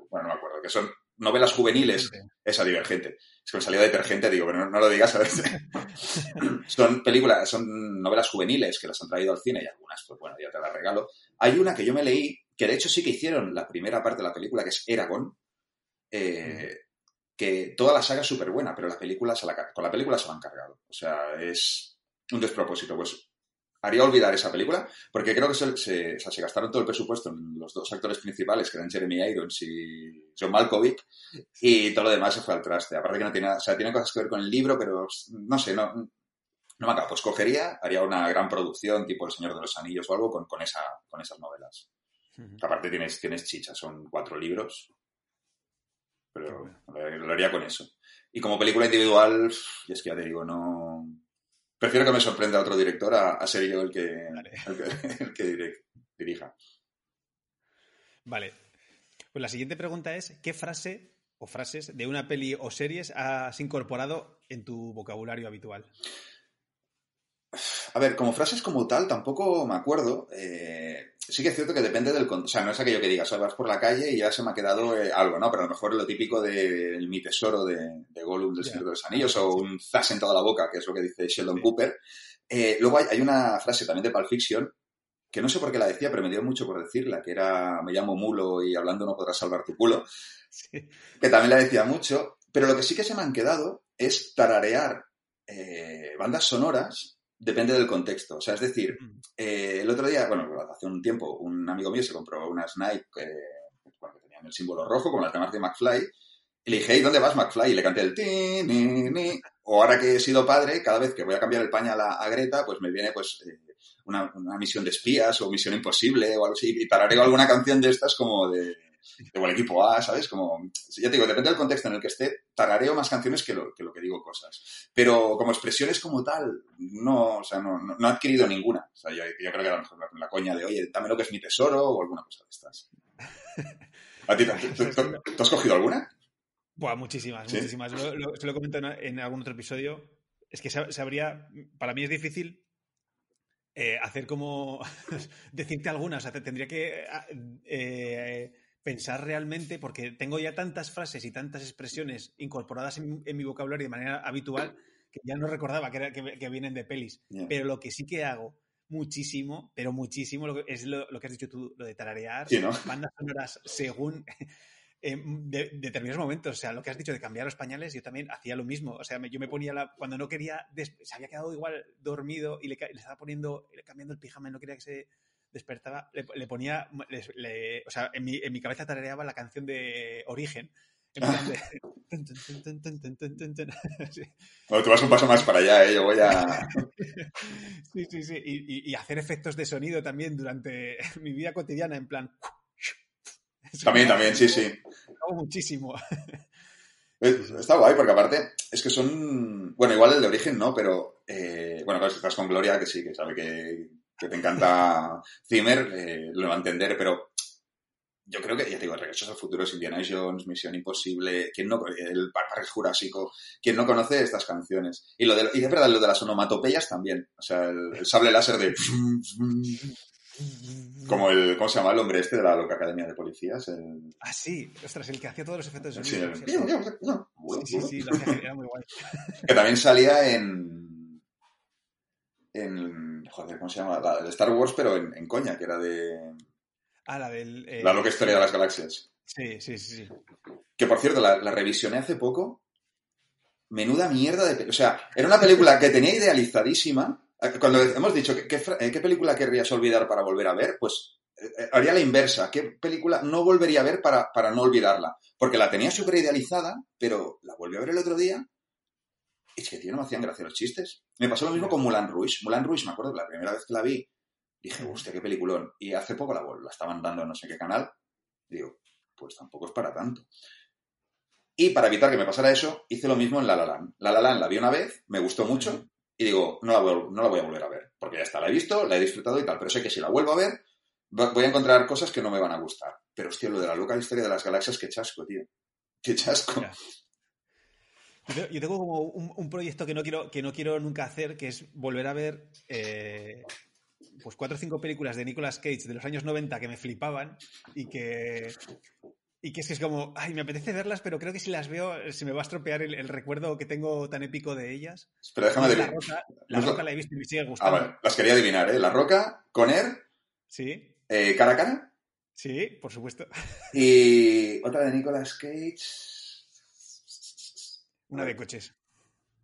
Bueno, no me acuerdo, que son novelas juveniles. Esa divergente. Es que me salía detergente, digo, pero no, no lo digas, ¿sabes? son películas, son novelas juveniles que las han traído al cine y algunas, pues bueno, ya te las regalo. Hay una que yo me leí, que de hecho sí que hicieron la primera parte de la película, que es Eragon, eh, que toda la saga es súper buena, pero la película se la, ca- con la película se la han cargado. O sea, es un despropósito. Pues haría olvidar esa película, porque creo que se, se, o sea, se gastaron todo el presupuesto en los dos actores principales, que eran Jeremy Irons y John Malkovich, y todo lo demás se fue al traste. Aparte que no tiene, o sea, tiene cosas que ver con el libro, pero no sé, no, no me acabo. Pues cogería, haría una gran producción, tipo El Señor de los Anillos o algo, con, con, esa, con esas novelas. Aparte tienes, tienes chicha, son cuatro libros, pero lo, lo haría con eso. Y como película individual, y es que ya te digo, no... Prefiero que me sorprenda otro director a, a ser yo el que, el que, el que direc- dirija. Vale. Pues la siguiente pregunta es: ¿qué frase o frases de una peli o series has incorporado en tu vocabulario habitual? A ver, como frases como tal, tampoco me acuerdo. Eh, sí que es cierto que depende del... O sea, no es aquello que digas, "Ah, vas por la calle y ya se me ha quedado eh, algo, ¿no? Pero a lo mejor lo típico de mi tesoro de, de Gollum del. Señor de los Anillos o un zas en toda la boca, que es lo que dice Sheldon Sí. Cooper. Eh, luego hay, hay una frase también de Pulp Fiction que no sé por qué la decía, pero me dio mucho por decirla, que era me llamo Mulo y hablando no podrás salvar tu culo Sí. que también la decía mucho, pero lo que sí que se me han quedado es tararear eh, bandas sonoras, depende del contexto. O sea, es decir, eh, el otro día, bueno, hace un tiempo, un amigo mío se compró unas Nike eh, bueno, que tenían el símbolo rojo, como las de Marty McFly, y le dije, hey, ¿dónde vas, McFly? Y le canté el ti, ni, ni. O ahora que he sido padre, cada vez que voy a cambiar el pañal a, a Greta, pues me viene pues eh, una, una misión de espías o misión imposible o algo así, y tarareo alguna canción de estas como de, de el equipo A, ¿sabes? Como, ya te digo, depende del contexto en el que esté, tarareo más canciones que lo que, lo que digo cosas. Pero como expresiones como tal, no, o sea, no, no, no he adquirido ninguna. O sea, yo, yo creo que a lo mejor la, la coña de, oye, dame lo que es mi tesoro o alguna cosa de estas. ¿A ti, ¿tú, tú- tú- tú has cogido alguna? Buah, muchísimas, ¿Sí? muchísimas. Lo, lo- se lo he comentado en, en algún otro episodio. Es que sab- sabría, para mí es difícil eh, hacer como decirte algunas. O sea, te- tendría que ah, eh, pensar realmente, porque tengo ya tantas frases y tantas expresiones incorporadas en, en mi vocabulario de manera habitual que ya no recordaba que, era- que- que vienen de pelis. Pero lo que sí que hago muchísimo, pero muchísimo, lo que- es lo, lo que has dicho tú, lo de tararear Sí, ¿no? bandas sonoras según eh, de, determinados momentos. O sea, lo que has dicho de cambiar los pañales, yo también hacía lo mismo. O sea, me- yo me ponía la. Cuando no quería. des- se había quedado igual dormido y le, le estaba poniendo. cambiando el pijama y no quería que se despertaba. Le, le ponía. le- le- o sea, en mi, en mi cabeza tarareaba la canción de Origen. En plan de. Bueno, tú vas un paso más para allá, ¿eh? Yo voy a... Sí, sí, sí. Y, y- hacer efectos de sonido también durante mi vida cotidiana, en plan. También, también, sí, sí. hago muchísimo. Es- Está guay, porque aparte es que son. Bueno, igual el de origen no, pero. eh, bueno, claro, si estás con Gloria, que sí, que sabe que, que te encanta Zimmer, eh, lo va a entender, pero. Yo creo que, ya te digo, Regresos al Futuro Indiana Jones, Misión Imposible, ¿quién no, el Parque Jurásico, ¿quién no conoce estas canciones? Y, lo de, y es verdad, lo de las onomatopeyas también. O sea, el, el sable láser de. Como el. ¿Cómo se llama el hombre este de la loca academia de policías? El, Ah, sí. Ostras, el que hacía todos los efectos de sí, sonido. el- Sí, sí, sí, lo hacía, era muy guay. Que también salía en. En. Joder, ¿cómo se llama? La de Star Wars, pero en, en coña, que era de. Ah, la del... eh, La loca historia de las galaxias. Sí, sí, sí. sí. Que por cierto, la, la revisioné hace poco menuda mierda de... O sea, era una película que tenía idealizadísima. Eh, Cuando hemos dicho, ¿qué, qué fra- eh, qué película querrías olvidar para volver a ver? Pues eh, haría la inversa. ¿Qué película no volvería a ver para, para no olvidarla? Porque la tenía súper idealizada, pero la volví a ver el otro día. Y Es que, tío, no me hacían gracia los chistes. Me pasó lo mismo con Mulan Rouge. Mulan Rouge, me acuerdo, que la primera vez que la vi, dije, hostia, qué peliculón. Y hace poco la, la estaban dando en no sé qué canal. Digo, pues tampoco es para tanto. Y para evitar que me pasara eso, hice lo mismo en La La Land. La La Land la vi una vez, me gustó mucho, y digo, no la, voy, no la voy a volver a ver. Porque ya está, la he visto, la he disfrutado y tal. Pero sé que si la vuelvo a ver, voy a encontrar cosas que no me van a gustar. Pero, hostia, lo de la loca historia de las galaxias, qué chasco, tío. Qué chasco. Yo tengo, yo tengo como un, un proyecto que no, quiero, que no quiero nunca hacer, que es volver a ver eh, pues cuatro o cinco películas de Nicolas Cage de los años 90 que me flipaban y que, y que es que es como, ay, me apetece verlas, pero creo que si las veo eh, se me va a estropear el, el recuerdo que tengo tan épico de ellas. Pero déjame Y la adivinar. Roca, la Roca la he visto y me sigue Ah, gustando. vale, las quería adivinar, ¿eh? La Roca, Conner, Sí, eh, cara a cara. sí, por supuesto. Y otra de Nicolas Cage. Una de coches.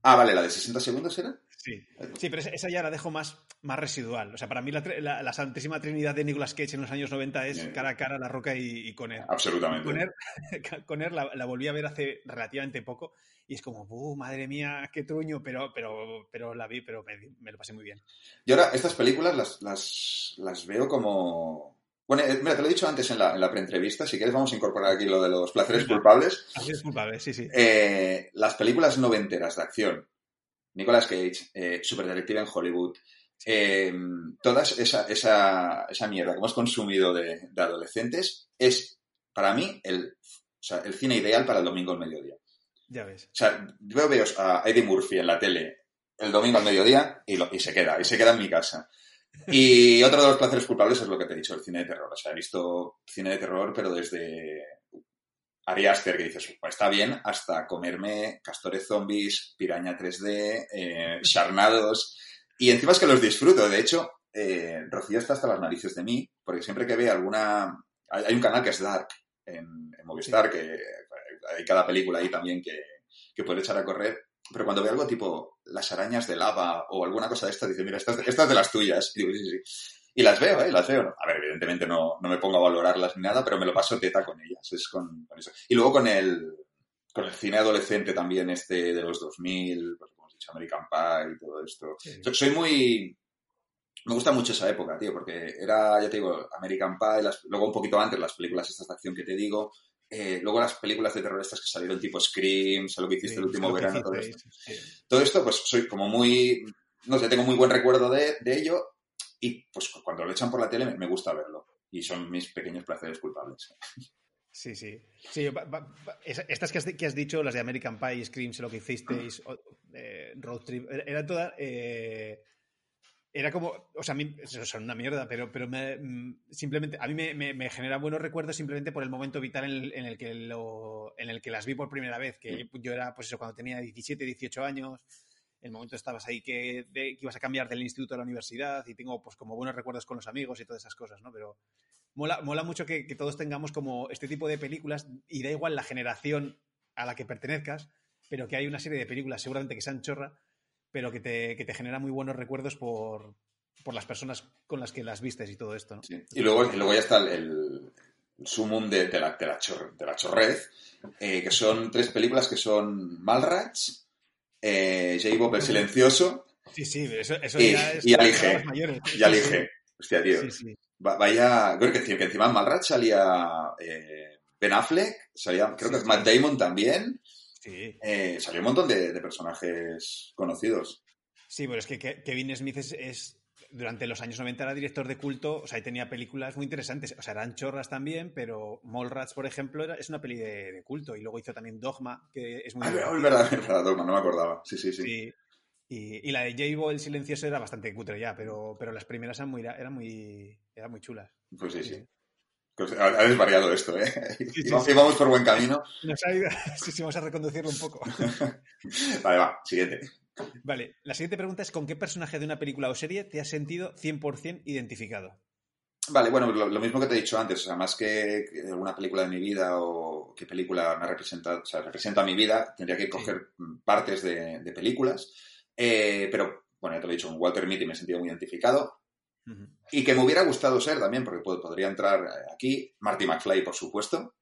Ah, vale, la de 60 segundos era. Sí. Sí, pero esa, ya la dejo más, más residual. O sea, para mí la, la- la santísima trinidad de Nicolas Cage en los años 90 es cara a cara, La Roca y, y Conner. Absolutamente. Conner, Conner la, la volví a ver hace relativamente poco y es como, ¡uh, madre mía, qué truño! Pero, pero, pero la vi, pero me, me lo pasé muy bien. Y ahora estas películas las, las, las veo como... Bueno, eh, mira, te lo he dicho antes en la, en la preentrevista, si quieres vamos a incorporar aquí lo de los placeres Venga. culpables. Así es culpable, sí, sí. Eh, las películas noventeras de acción, Nicolas Cage, eh, Superdetective en Hollywood, eh, toda esa, esa, esa mierda que hemos consumido de, de adolescentes es, para mí, el, o sea, el cine ideal para el domingo al mediodía. Ya ves. O sea, yo veo a Eddie Murphy en la tele el domingo al mediodía y, lo- y se queda, y se queda en mi casa. Y otro de los placeres culpables es lo que te he dicho, el cine de terror. O sea, he visto cine de terror, pero desde Ari Aster, que dices, "Pues está bien, hasta comerme castores zombies, piraña 3D, eh, charnados. Y encima es que los disfruto. De hecho, eh, Rocío está hasta las narices de mí, porque siempre que ve alguna... Hay, un canal que es Dark en, en Movistar, que hay cada película ahí también que, que puede echar a correr. Pero cuando ve algo tipo las arañas de lava o alguna cosa de estas, dice, mira, estas, estas de las tuyas. Y digo, sí, sí, sí. Y las veo, ¿eh? Las veo. A ver, evidentemente no, no me pongo a valorarlas ni nada, pero me lo paso teta con ellas. Es con, con eso. Y luego con el, con el cine adolescente también este de los 2000, pues como has dicho, American Pie y todo esto. Sí. So- Soy muy... Me gusta mucho esa época, tío, porque era, ya te digo, American Pie, las- luego un poquito antes las películas estas de acción que te digo, eh, luego las películas de terror estas que salieron tipo Scream, sé lo que hiciste Sí, el último verano, todo esto. sí. Todo esto, pues soy como muy, no sé, tengo muy buen recuerdo de, de ello y pues cuando lo echan por la tele me, me gusta verlo y son mis pequeños placeres culpables. Sí, sí. Sí, va- va- estas que has, que has dicho, las de American Pie, Scream, sé lo que hicisteis, o- eh, Road Trip, era- eran todas. eh, era como. O sea, a mí son una mierda, pero, pero me- mm, simplemente. A mí me, me- me genera buenos recuerdos simplemente por el momento vital en el, en el que lo, en el que las vi por primera vez. Que yo era, pues eso, cuando tenía 17, 18 años. El momento estabas ahí que, de- que ibas a cambiar del instituto a la universidad y tengo pues como buenos recuerdos con los amigos y todas esas cosas, ¿no? Pero, mola, mola mucho que, que todos tengamos como este tipo de películas y da igual la generación a la que pertenezcas, pero que hay una serie de películas seguramente que sean chorra, pero que te, que te genera muy buenos recuerdos por, por las personas con las que las vistes y todo esto, ¿no? Sí. Y, luego, y luego ya está el, el, sumum de, de la, de, la chor- de la chorrez, eh, que son tres películas que son Malrats, eh, J-Bob el Silencioso Sí, sí, eso, eso Y- ya es y Alige. y Alige. Hostia, tío. Sí, sí. Va- Vaya, creo que, que encima en Malrats salía eh, Ben Affleck, salía, creo Sí, que. Matt Damon también, Sí, eh, salió un montón de, de personajes conocidos. sí, pero es que Ke- Kevin Smith es, es- durante los años 90 era director de culto, o sea, y tenía películas muy interesantes. O sea, eran chorras también, pero Mallrats, por ejemplo, era, es una peli de, de culto. Y luego hizo también Dogma, que es muy Ah, es verdad, es verdad, Dogma, no me acordaba. Sí, sí, sí. Sí. Y, y la de J-Bo, el silencioso, era bastante cutre ya, pero, pero las primeras eran muy, eran muy, eran muy chulas. Pues sí, sí. Sí. Pues ha desvariado esto, ¿eh? sí, íbamos por buen camino. Nos ha ido- sí, sí, vamos a reconducirlo un poco. Vale, va, siguiente. Vale, la siguiente pregunta es: ¿con qué personaje de una película o serie te has sentido 100% identificado? Vale, bueno, lo, lo mismo que te he dicho antes, o sea, más que alguna película de mi vida o qué película me ha representado, o sea, representa mi vida, tendría que coger mm, partes de, de películas, Eh, pero, bueno, ya te lo he dicho, con Walter Mitty me he sentido muy identificado, Y que me hubiera gustado ser también, porque pod- podría entrar eh, aquí, Marty McFly, por supuesto.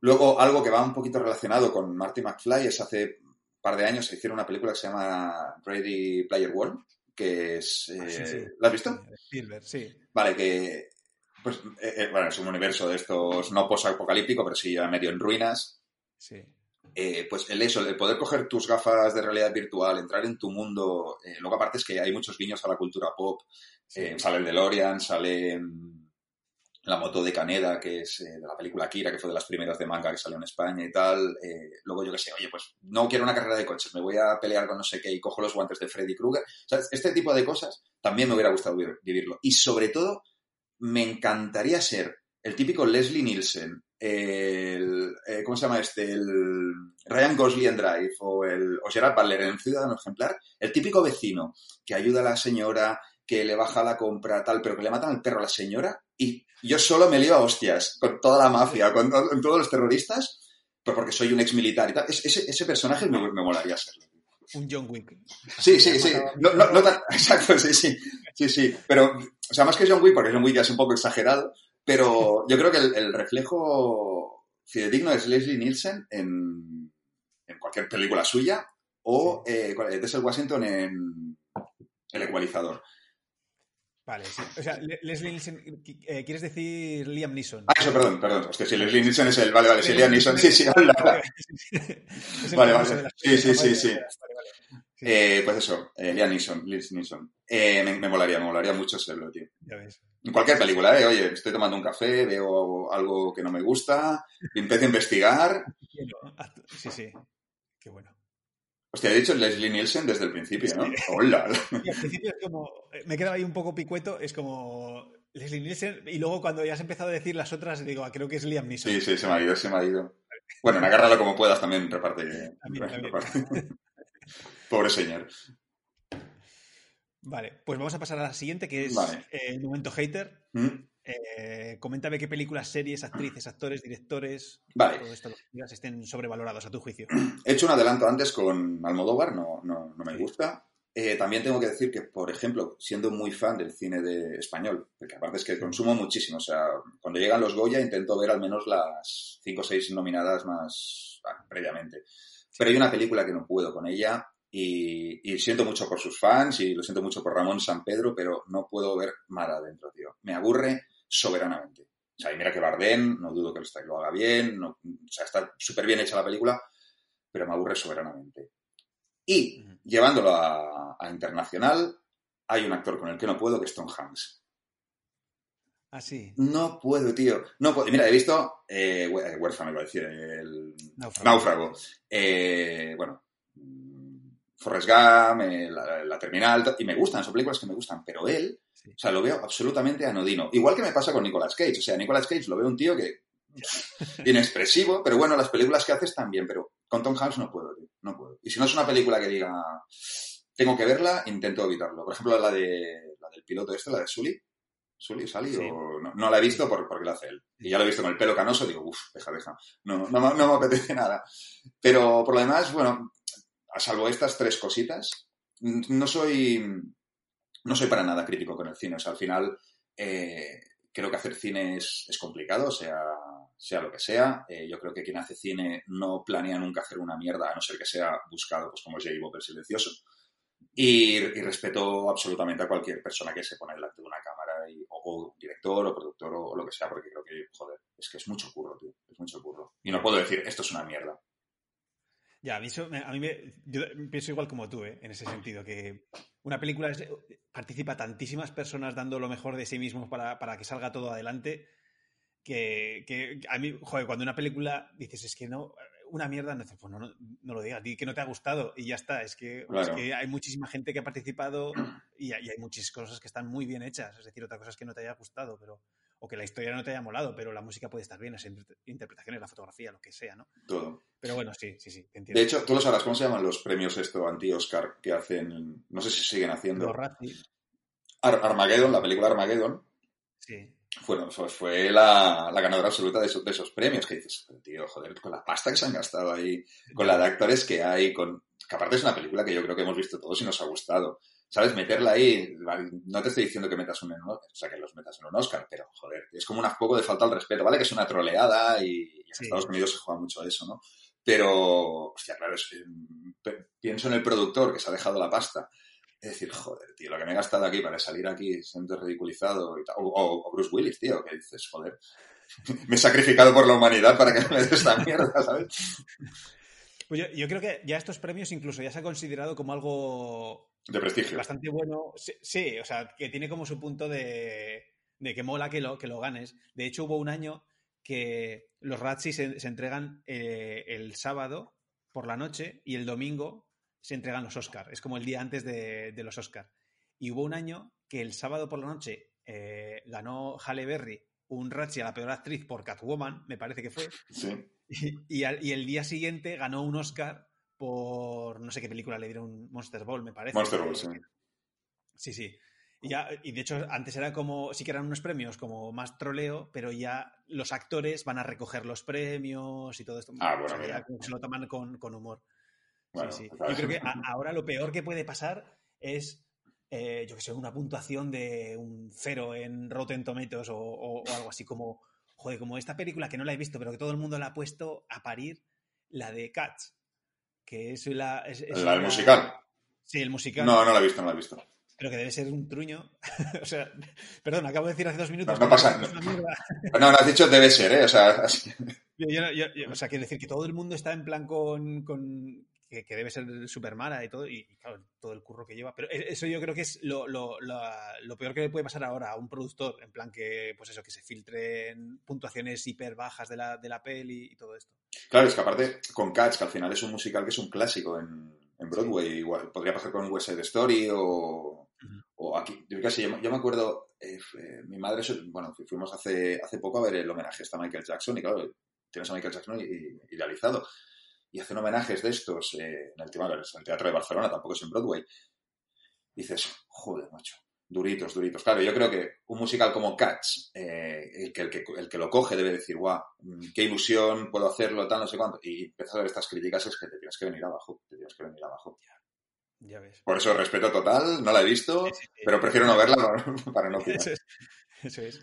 Luego, algo que va un poquito relacionado con Marty McFly es hace un par de años se hicieron una película que se llama Ready Player One, que es... Ah, sí, eh, sí. ¿La has visto? Spielberg, sí. Vale, que... Pues, eh, eh, bueno, es un universo de estos no post-apocalíptico, pero sí ya medio en ruinas. Sí. Eh, pues el eso, el poder coger tus gafas de realidad virtual, entrar en tu mundo. eh, luego, aparte, es que hay muchos guiños a la cultura pop. Eh, sale el DeLorean, sale mm, la moto de Caneda, que es eh, de la película Kira, que fue de las primeras de manga que salió en España y tal. Eh, luego yo que sé, oye, pues no quiero una carrera de coches, me voy a pelear con no sé qué y cojo los guantes de Freddy Krueger. Este tipo de cosas también me hubiera gustado vi- vivirlo. Y sobre todo, me encantaría ser el típico Leslie Nielsen, el, ¿cómo se llama este? El Ryan Gosling Drive o, el, o Gerard Butler en Ciudadano Ejemplar, el típico vecino que ayuda a la señora, que le baja la compra, tal, pero que le matan al perro a la señora y yo solo me lío a hostias con toda la mafia, con, to- con todos los terroristas, pues porque soy un ex militar y tal. Es- ese, ese personaje me, me molaría serlo. Un John Wick. Sí, sí, sí. No, no, no tan- exacto, sí, sí. Sí, sí. Pero, o sea, más que John Wick, porque John Wick ya es un poco exagerado, pero yo creo que el, el reflejo fidedigno es Leslie Nielsen en, en cualquier película suya o eh, ¿cuál es? Denzel Washington en El Ecualizador. Vale, sí. O sea, Le- Leslie Nielsen, eh, ¿quieres decir Liam Neeson? Ah, eso, perdón, perdón. Hostia, sí, Leslie Nielsen es el... Vale, vale, sí, Liam Neeson. Sí, sí, el Vale, vale. Sí, sí, sí, sí. Eh, pues eso, eh, Liam Neeson. Neeson. Eh, me, me molaría, me molaría mucho serlo, tío. ya ves. En cualquier película, ¿eh? Oye, estoy tomando un café, veo algo que no me gusta, empiezo a investigar. Sí, sí. Qué bueno. Hostia, he dicho Leslie Nielsen desde el principio, ¿no? Sí. Hola. Y al principio es como. Me quedaba ahí un poco picueto, es como. Leslie Nielsen, y luego cuando ya has empezado a decir las otras, digo, ah, creo que es Liam Neeson. Sí, sí, se me ha ido, se me ha ido. Bueno, en agárralo como puedas también reparte. También, también. reparte. Pobre señor. Vale, pues vamos a pasar a la siguiente, que es Vale. eh, el momento hater. ¿Mm? Eh, coméntame qué películas, series, actrices, actores, directores, Vale. todo esto estén sobrevalorados a tu juicio. He hecho un adelanto antes con Almodóvar, no, no, no me Sí. gusta. Eh, también tengo que decir que, por ejemplo, siendo muy fan del cine de español, porque aparte es que consumo muchísimo, o sea, cuando llegan los Goya intento ver al menos las cinco o seis nominadas más previamente. Pero hay una película que no puedo con ella y, y siento mucho por sus fans y lo siento mucho por Ramón San Pedro, pero no puedo ver Mar adentro, tío. Me aburre soberanamente. O sea, y mira que Bardem, no dudo que lo, haga bien, no- o sea, está súper bien hecha la película, pero me aburre soberanamente. Y llevándolo a, a internacional, hay un actor con el que no puedo, que es Tom Hanks. Ah, sí. No puedo, tío. No puedo. Mira, he visto eh, eh, Huérfano, iba a decir, el Náufrago. Náufrago. Eh, bueno, mm, Forrest Gump, eh, la, la Terminal, y me gustan, son películas que me gustan, pero él, Sí. o sea, lo veo absolutamente anodino. Igual que me pasa con Nicolas Cage. O sea, Nicolas Cage lo veo un tío que inexpresivo, pero bueno, las películas que hace están bien, pero con Tom Hanks no puedo, tío, no puedo. Y si no es una película que diga, tengo que verla, intento evitarlo. Por ejemplo, la de la del piloto este, la de Sully. Sully, Sally, Sí. o no, no la he visto por, porque la hace él. Y ya lo he visto con el pelo canoso, digo, uff, deja, deja. No, no, me- no me apetece nada. Pero por lo demás, bueno, a salvo estas tres cositas, no soy, no soy para nada crítico con el cine. O sea, al final, eh, creo que hacer cine es, complicado, sea, sea lo que sea. Eh, yo creo que quien hace cine no planea nunca hacer una mierda, a no ser que sea buscado, pues como Bob el silencioso. Y, respeto absolutamente a cualquier persona que se pone delante de una cámara, y, o, o director, o productor, o, o lo que sea, porque creo que, joder, es que es mucho curro, tío. Es mucho curro. Y no puedo decir, esto es una mierda. Ya, a mí, eso a mí me, yo pienso igual como tú, ¿eh? en ese sentido, que una película es- participa tantísimas personas dando lo mejor de sí mismos para, para que salga todo adelante, que, que a mí, joder, cuando una película dices, es que no, una mierda, no, pues no, no, no lo digas, di que no te ha gustado y ya está, es que, es que hay muchísima gente que ha participado y, hay- y hay muchas cosas que están muy bien hechas, es decir, otra cosa es que no te haya gustado, pero o que la historia no te haya molado, pero la música puede estar bien, las inter- interpretaciones, la fotografía, lo que sea, ¿no? Todo. Pero bueno, sí, sí, sí, entiendo. De hecho, tú lo sabrás, ¿cómo se llaman los premios esto anti-Oscar que hacen? No sé si siguen haciendo. Ar- Armageddon, la película Armageddon, Sí. Bueno, pues fue la, la ganadora absoluta de esos, de esos premios. Que dices, tío, joder, con la pasta que se han gastado ahí, con la de actores que hay, con que aparte es una película que yo creo que hemos visto todos y nos ha gustado. ¿Sabes? Meterla ahí, no te estoy diciendo que metas un, o sea, que los metas en un Oscar, pero joder, es como un poco de falta al respeto, ¿vale? Que es una troleada y, y en Sí. Estados Unidos se juega mucho eso, ¿no? Pero, hostia, claro, es, pienso en el productor que se ha dejado la pasta. Es decir, joder, tío, lo que me he gastado aquí para salir aquí siendo ridiculizado y tal. O, o- o Bruce Willis, tío, que dices, joder, me he sacrificado por la humanidad para que me des esta mierda, ¿sabes? Pues yo, yo creo que ya estos premios incluso ya se ha considerado como algo De prestigio. bastante bueno. Sí, sí, o sea, que tiene como su punto de, de que mola que lo, que lo ganes. De hecho, hubo un año que los Razzies se, se entregan eh, el sábado por la noche y el domingo se entregan los Oscar. Es como el día antes de, de los Oscar. Y hubo un año que el sábado por la noche eh, ganó Halle Berry un Razzie a la peor actriz por Catwoman, me parece que fue. Sí. Y, y al- y el día siguiente ganó un Oscar por no sé qué película le dieron Monster Ball, me parece. Monster Ball, sí. Sí, sí. Y, ya, y de hecho, antes era como, sí que eran unos premios como más troleo, pero ya los actores van a recoger los premios y todo esto. Ah, bueno, O sea, ya como que se lo toman con, con humor. Bueno, sí, sí. claro. Yo creo que a- ahora lo peor que puede pasar es, eh, yo que sé, una puntuación de un cero en Rotten Tomatoes o, o- o algo así como, joder, como esta película que no la he visto, pero que todo el mundo la ha puesto a parir, la de Cats, que es la... es- es ¿La del musical? Sí, el musical. No, no la he visto, no la he visto. Pero que debe ser un truño. o sea, perdón, acabo de decir hace dos minutos. No, no pasa- mierda. No, no has dicho debe ser, ¿eh? O sea, así- Yo- yo- yo- o sea, quiero decir que todo el mundo está en plan con. con- que, que debe ser súper mala y todo, y, y claro, todo el curro que lleva. Pero e- eso yo creo que es lo, lo- la- lo peor que le puede pasar ahora a un productor, en plan que, pues eso, que se filtren puntuaciones hiper bajas de la, de la peli y todo esto. Claro, es que aparte con Cats, que al final es un musical que es un clásico en, en Broadway, igual podría pasar con West Side Story o, o aquí. Yo casi, yo, me- yo me acuerdo, eh, eh, mi madre, bueno, fu- fuimos hace, hace poco a ver el homenaje a Michael Jackson y claro, tienes a Michael Jackson idealizado. Y hacen homenajes de estos eh, en el, tema- en el Teatro de Barcelona, tampoco es en Broadway. Dices, joder, macho, duritos, duritos. Claro, yo creo que un musical como Cats, eh, el, que, el, que, el que lo coge debe decir, guau, mm, qué ilusión, puedo hacerlo, tal, no sé cuánto. Y empiezas a ver estas críticas, es que te tienes que venir abajo, te tienes que venir abajo. Ya ves. Por eso, respeto total, no la he visto, Sí, sí, sí. pero prefiero no verla para, para no opinar. Eso es. Eso es.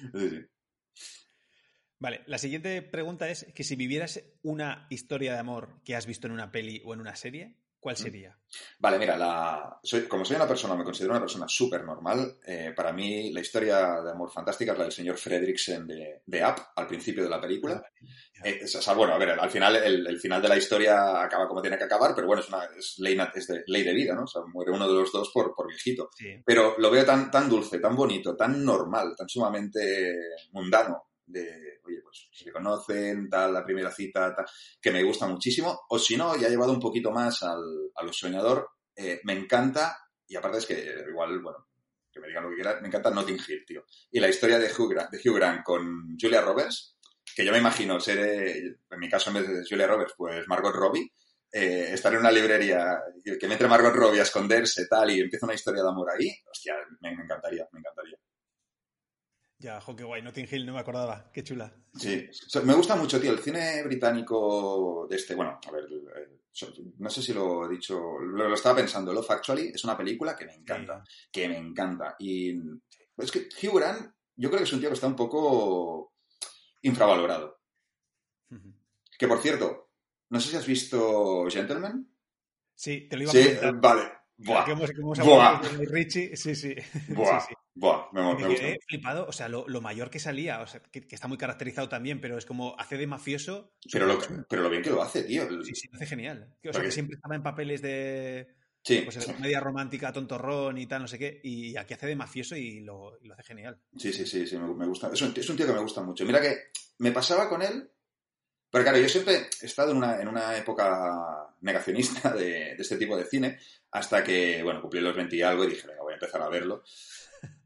Vale, la siguiente pregunta es que si vivieras una historia de amor que has visto en una peli o en una serie, ¿cuál sería? Vale, mira, la, soy, como soy una persona, me considero una persona súper normal, eh, para mí la historia de amor fantástica es la del señor Fredricksen de, de Up, al principio de la película. Eh, es- o sea, bueno, a ver, al final, el, el final de la historia acaba como tiene que acabar, pero bueno, es, una, es, ley, es de, ley de vida, ¿no? O sea, muere uno de los dos por, por viejito. Sí. Pero lo veo tan, tan dulce, tan bonito, tan normal, tan sumamente mundano, de, oye, pues se conocen, tal, la primera cita, tal, que me gusta muchísimo. O si no, ya he llevado un poquito más al, a soñador, eh, me encanta, y aparte es que igual, bueno, que me digan lo que quieran, me encanta Notting Hill, tío. Y la historia de Hugh Grant, de Hugh Grant con Julia Roberts, que yo me imagino ser, eh, en mi caso en vez de Julia Roberts, pues Margot Robbie, eh, estar en una librería, que me Margot Robbie a esconderse, tal, y empieza una historia de amor ahí, hostia, me, me encantaría, me encantaría. Ya, jo, qué guay. Notting Hill, no me acordaba. Qué chula. Sí, me gusta mucho, tío, el cine británico de este, bueno, a ver, eh, no sé si lo he dicho, lo, estaba pensando, Love Actually es una película que me encanta, que me encanta. Y es que Hugh Grant, yo creo que es un tío que está un poco infravalorado. Que por cierto, no sé si has visto Gentleman. Sí, te lo iba a Sí, comentar. vale. Buah, Que hemos, que hemos Buah. Richie, sí, sí. buah, Sí, sí. buah, me, me Me quedé flipado, o sea, lo, lo mayor que salía, o sea, que, que está muy caracterizado también, pero es como hace de mafioso. Pero lo, pero lo bien que lo hace, tío. Sí, sí, lo hace genial. O sea, Porque- que siempre estaba en papeles de Sí, pues, de comedia romántica, tontorrón y tal, no sé qué, y aquí hace de mafioso y lo, y lo hace genial. Sí, sí, sí, sí, me, me gusta. Es un, es un tío que me gusta mucho. Mira que me pasaba con él, pero claro, yo siempre he estado en una, en una época negacionista de, de este tipo de cine, hasta que, bueno, cumplí los 20 y algo y dije, venga, voy a empezar a verlo.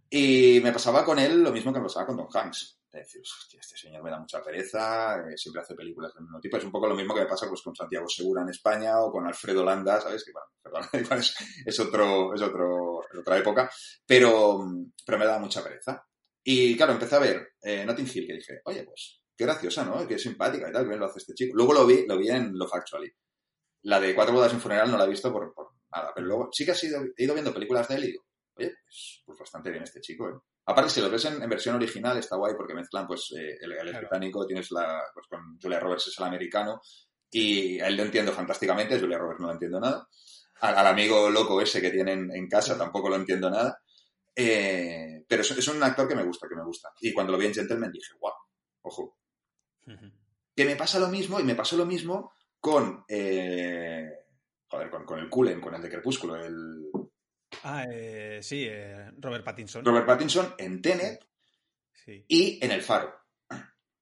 Y me pasaba con él lo mismo que me pasaba con Tom Hanks. Es decir, hostia, este señor me da mucha pereza, eh, siempre hace películas del mismo tipo. Es un poco lo mismo que me pasa pues, con Santiago Segura en España o con Alfredo Landa, ¿sabes? Que, bueno, perdón, es, es, otro, es otro, otra época, pero, pero me da mucha pereza. Y claro, empecé a ver eh, Notting Hill, que dije, oye, pues qué graciosa, ¿no? Qué simpática y tal, que bien lo hace este chico. Luego lo vi, lo vi en Love Actually. La de Cuatro bodas y un funeral no la he visto por, por nada, pero luego sí que he ido, he ido viendo películas de él y digo, oye, pues, pues bastante bien este chico, ¿eh? Aparte, si lo ves en, en versión original, está guay porque mezclan, pues, eh, el, el Claro. británico, tienes la, pues con Julia Roberts es el americano, y a él lo entiendo fantásticamente, Julia Roberts no lo entiendo nada. Al, al amigo loco ese que tienen en casa tampoco lo entiendo nada. Eh, pero es, es un actor que me gusta, que me gusta. Y cuando lo vi en Gentleman dije, guau, ojo. Que me pasa lo mismo, y me pasó lo mismo con, eh, joder, con, con el Cullen, con el de Crepúsculo, el Ah, eh, sí, eh, Robert Pattinson. Robert Pattinson en Tenet Sí. y en El Faro.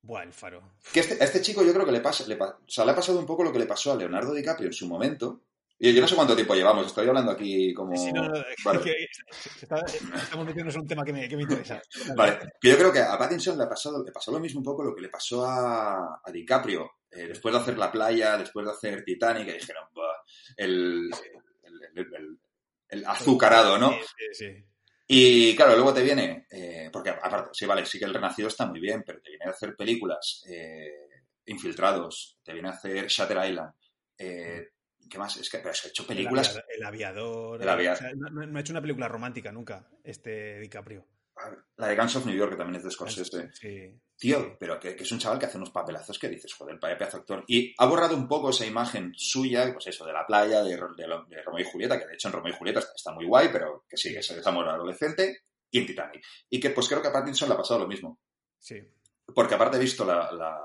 Buah, el faro. Que este, a este chico yo creo que le pasa, le, pa- o sea, le ha pasado un poco lo que le pasó a Leonardo DiCaprio en su momento. Y yo no sé cuánto tiempo llevamos, estoy hablando aquí como... Sí, no, no, Vale. que está- estamos metiéndonos en un tema que me, que me interesa. Vale, que yo creo que a Pattinson le, ha pasado, le pasó lo mismo un poco lo que le pasó a, a DiCaprio. Eh, después de hacer La Playa, después de hacer Titanic, dijeron, "Buah, el, el, el- azucarado, ¿no? Sí, sí, sí. Y claro, luego te viene, eh, porque aparte, sí, vale, sí que el Renacido está muy bien, pero te viene a hacer películas eh, infiltrados, te viene a hacer Shutter Island. eh, ¿Qué más? Es que pero es que ha hecho películas. El, aviador. El aviador. O sea, no, ha hecho una película romántica nunca, este DiCaprio. La de Guns of New York, que también es de Scorsese. Sí. Tío, pero que, que es un chaval que hace unos papelazos que dices, joder, vaya pedazo actor. Y ha borrado un poco esa imagen suya, pues eso, de la playa, de, de, Romeo y Julieta, que de hecho en Romeo y Julieta está, está muy guay, pero que sí, que es ese amor adolescente, y en Titanic. Y que pues creo que a Pattinson le ha pasado lo mismo. Sí, Porque aparte he visto la, la-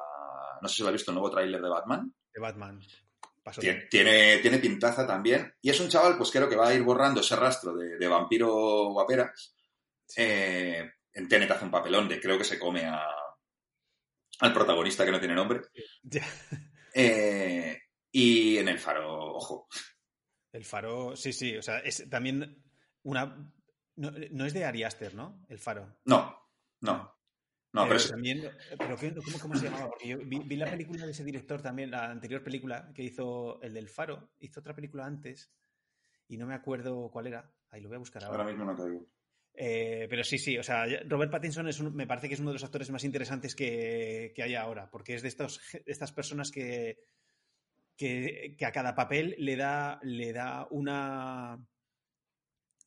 no sé si lo ha visto el nuevo tráiler de Batman. de Batman. Tiene, tiene, tiene pintaza también. Y es un chaval, pues creo que va a ir borrando ese rastro de, de vampiro guaperas. Eh, en Tenet hace un papelón de creo que se come a, al protagonista que no tiene nombre. Eh, y en el faro, ojo. El faro, sí, sí. O sea, es también una. No, no es de Ari Aster, ¿no? El faro. No, no. No, pero, es- también. Pero ¿qué- ¿cómo, cómo se llamaba? Porque yo vi, vi la película de ese director también, la anterior película que hizo, el del Faro, hizo otra película antes y no me acuerdo cuál era. Ahí lo voy a buscar ahora. ahora mismo no caigo. Eh, pero sí, sí, o sea, Robert Pattinson es un- me parece que es uno de los actores más interesantes que, que hay ahora, porque es de, estos, de estas personas que, que, que a cada papel le da, le da una,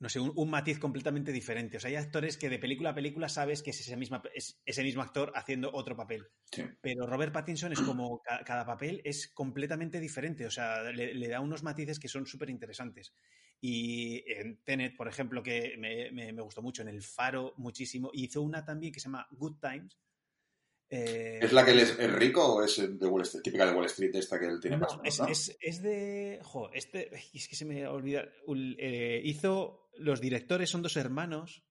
no sé, un, un matiz completamente diferente. O sea, hay actores que de película a película sabes que es ese, misma, es ese mismo actor haciendo otro papel. Sí. Pero Robert Pattinson es como ca- cada papel es completamente diferente. O sea, le, le da unos matices que son súper interesantes. Y en Tenet, por ejemplo, que me, me- me gustó mucho, en El Faro muchísimo. Hizo una también que se llama Good Times. Eh, ¿Es la que él es, es rico o es de Wall Street, típica de Wall Street esta que él tiene no, más es, ¿no? es- es de. Jo, este. Es que se me olvida. eh, hizo. Los directores son dos hermanos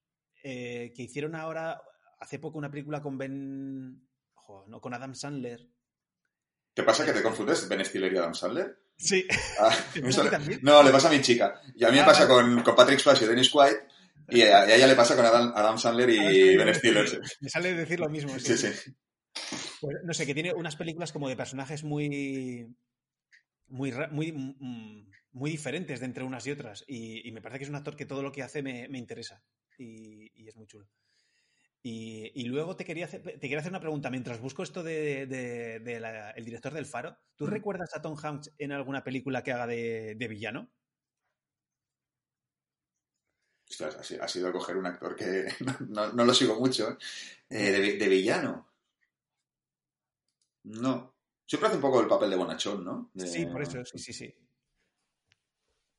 eh, que hicieron ahora, hace poco, una película con Ben. no, con Adam Sandler. ¿Te pasa que te confundes Ben Stiller y Adam Sandler? Sí. Ah, ¿Te me pasa a ti suena- también? no, le pasa a mi chica. Y a mí me Ah, pasa con, con Patrick Swayze y Dennis Quaid. Y a, y a ella le pasa con Adam, Adam Sandler y Ah, Ben sí, Stiller. sí, Me sale decir lo mismo. Sí, sí. Pues, no sé, que tiene unas películas como de personajes muy. Muy, muy, mm, muy diferentes de entre unas y otras. Y, y me parece que es un actor que todo lo que hace me, me interesa. Y, y es muy chulo. Y, y luego te quería, hacer, te quería hacer una pregunta. Mientras busco esto de, de- de la- el director del Faro, ¿tú recuerdas a Tom Hanks en alguna película que haga de, de villano? Ostras, ha sido- sido coger un actor que no, no lo sigo mucho. ¿eh? Eh, de villano. No. Siempre hace un poco el papel de bonachón, ¿no? De- Sí, por eso, sí, sí, sí.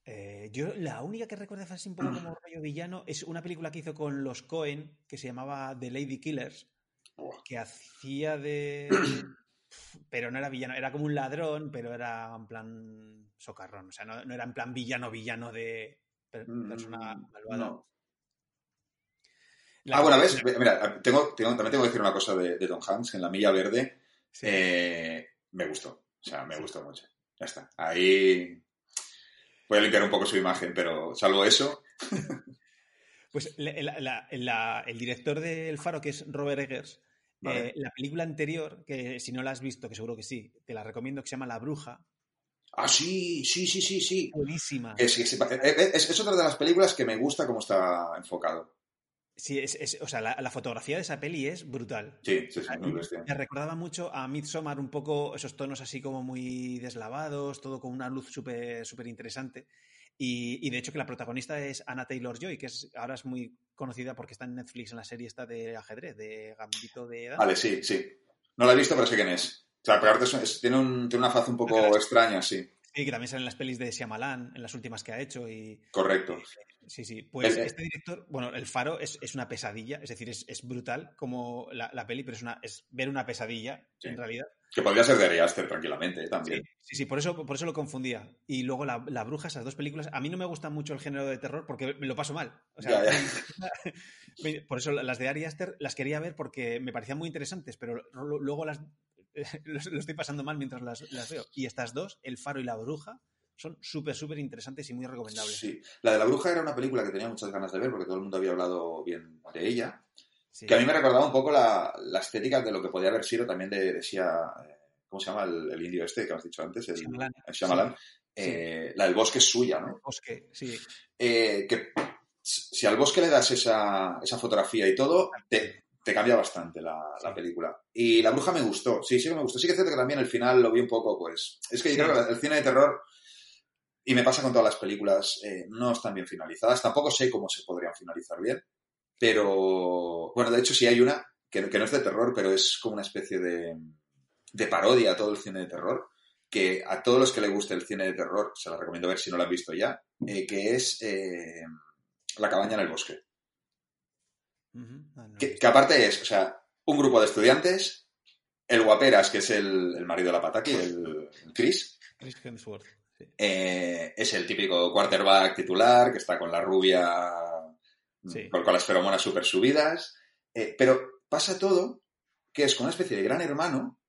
Eh, yo la única que recuerdo así un poco como rollo villano es una película que hizo con los Cohen que se llamaba The Lady Killers, que hacía de... pero no era villano, era como un ladrón, pero era en plan socarrón, o sea, no, no era en plan villano, villano de per- persona Mm, malvada. no. Ah, bueno, ¿ves? Mira, tengo, tengo- también tengo que decir una cosa de, de Tom Hanks en La Milla Verde. Sí. Eh, me gustó. O sea, me gustó mucho. Ya está. Ahí voy a limpiar un poco su imagen, pero salvo eso, Pues la- la- la- la- el director del Faro, que es Robert Eggers, Vale. eh, la película anterior, que si no la has visto, que seguro que sí, te la recomiendo, que se llama La Bruja, Ah, sí, sí, sí, sí, sí. buenísima. Es, es, es- es otra de las películas que me gusta cómo está enfocado. Sí, es, es- o sea, la, la fotografía de esa peli es brutal. Sí, sí, sí. Me recordaba mucho a Midsommar, un poco esos tonos así como muy deslavados, todo con una luz súper súper interesante. Y, y de hecho que la protagonista es Anna Taylor-Joy, que es, ahora es muy conocida porque está en Netflix en la serie esta de ajedrez, de Gambito de Dama. Vale, sí, sí. No la he visto, pero sé quién es. O sea, aparte es- tiene, un- tiene una faz un poco extraña, sí. Sí, que también sale en las pelis de Shyamalan, en las últimas que ha hecho. Y, Correcto. Sí, sí. Pues este director, bueno, El Faro es, es una pesadilla, es decir, es, es brutal como la, la peli, pero es, una, es ver una pesadilla Sí. en realidad. Que podría ser de Ari Aster tranquilamente, ¿eh? También. sí, sí, por eso, por eso lo confundía. Y luego la, la Bruja, esas dos películas, a mí no me gusta mucho el género de terror porque me lo paso mal. O sea, Ya, por eso las de Ari Aster las quería ver porque me parecían muy interesantes, pero luego las lo estoy pasando mal mientras las, las veo. Y estas dos, El Faro y la Bruja, son súper, súper interesantes y muy recomendables. Sí. La de la bruja era una película que tenía muchas ganas de ver porque todo el mundo había hablado bien de ella. Sí. Que a mí me recordaba un poco la, la estética de lo que podía haber sido también de, de Sia- eh, ¿Cómo se llama el, el indio este que has dicho antes? El, Shyamalan. el Shyamalan. Eh, La del bosque es suya, ¿no? Bosque, sí. Eh, que si al bosque le das esa, esa fotografía y todo, te, te cambia bastante la, la película. Y la bruja me gustó, sí, sí que me gustó. Sí que es cierto que también el final lo vi un poco, pues... Es que yo Sí. creo que el cine de terror, y me pasa con todas las películas, eh, no están bien finalizadas. Tampoco sé cómo se podrían finalizar bien, pero... Bueno, de hecho sí hay una que, que no es de terror, pero es como una especie de, de parodia a todo el cine de terror que a todos los que les guste el cine de terror, se la recomiendo ver si no lo han visto ya, eh, que es eh, La cabaña en el bosque. Ah, no, Que, que aparte es, o sea, un grupo de estudiantes, el guaperas, que es el, el marido de la Pataki, el, el Chris, Chris Hemsworth. Eh, es el típico quarterback titular, que está con la rubia, Sí. con, con las feromonas súper subidas, eh, pero pasa todo que es con una especie de gran hermano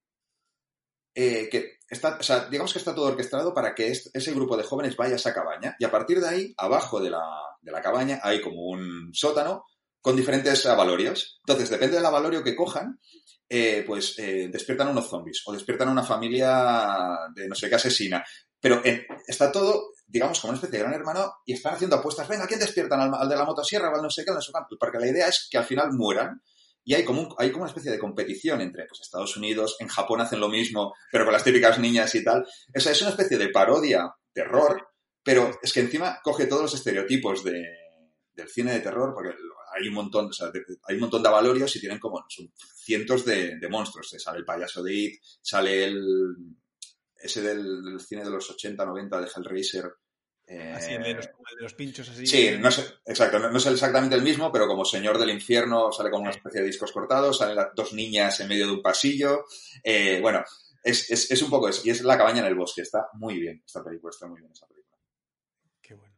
eh, que está, o sea, digamos que está todo orquestado para que es- ese grupo de jóvenes vaya a esa cabaña y a partir de ahí, abajo de la, de la cabaña, hay como un sótano con diferentes avalorios. Entonces, depende del avalorio que cojan, eh, pues eh, despiertan unos zombies o despiertan una familia de no sé qué asesina. Pero eh, está todo, digamos, como una especie de gran hermano y están haciendo apuestas. Venga, ¿quién despiertan? ¿Al, al de la motosierra al no sé qué? al no sé cuánto? Porque la idea es que al final mueran y hay como, un- hay como una especie de competición entre pues, Estados Unidos, en Japón hacen lo mismo, pero con las típicas niñas y tal. O sea, es una especie de parodia, terror, pero es que encima coge todos los estereotipos de, del cine de terror, porque hay un montón, o sea, de- hay un montón de avalorios y tienen como son cientos de, de monstruos. Sale el payaso de It, sale el ese del, del cine de los 80, 90 de Hellraiser. eh, Así, el de, los, el de los pinchos así. Sí, no sé, exacto, no, no es exactamente el mismo, pero como Señor del Infierno sale con una especie de discos cortados, salen las dos niñas en medio de un pasillo. eh, bueno, es, es, es un poco eso. Y es La cabaña en el bosque. Está muy bien esta película, está muy bien esa película. Qué bueno.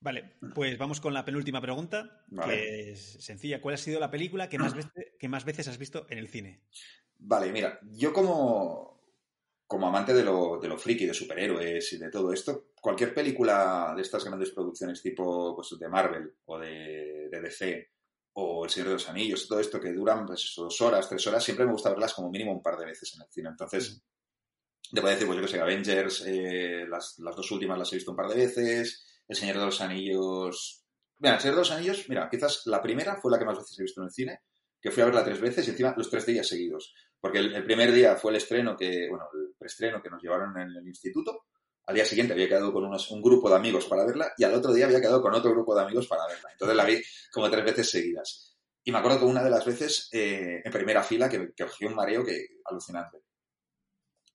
Vale, pues vamos con la penúltima pregunta, Vale. que es sencilla. ¿Cuál ha sido la película que más, veces, que más veces has visto en el cine? Vale, mira, yo como, como amante de lo, de lo friki, de superhéroes y de todo esto, cualquier película de estas grandes producciones tipo pues, de Marvel o de, de DC o El Señor de los Anillos, todo esto que duran pues, dos horas, tres horas, siempre me gusta verlas como mínimo un par de veces en el cine. Entonces, te voy a decir, pues yo que sé, Avengers, eh, las, las dos últimas las he visto un par de veces, El Señor de los Anillos... Mira, El Señor de los Anillos, mira, quizás la primera fue la que más veces he visto en el cine, que fui a verla tres veces y encima los tres días seguidos. Porque el, el primer día fue el estreno que, bueno, el preestreno que nos llevaron en el instituto. Al día siguiente había quedado con unos, un grupo de amigos para verla y al otro día había quedado con otro grupo de amigos para verla. Entonces la vi como tres veces seguidas. Y me acuerdo que una de las veces eh, en primera fila que, que cogí un mareo que alucinante.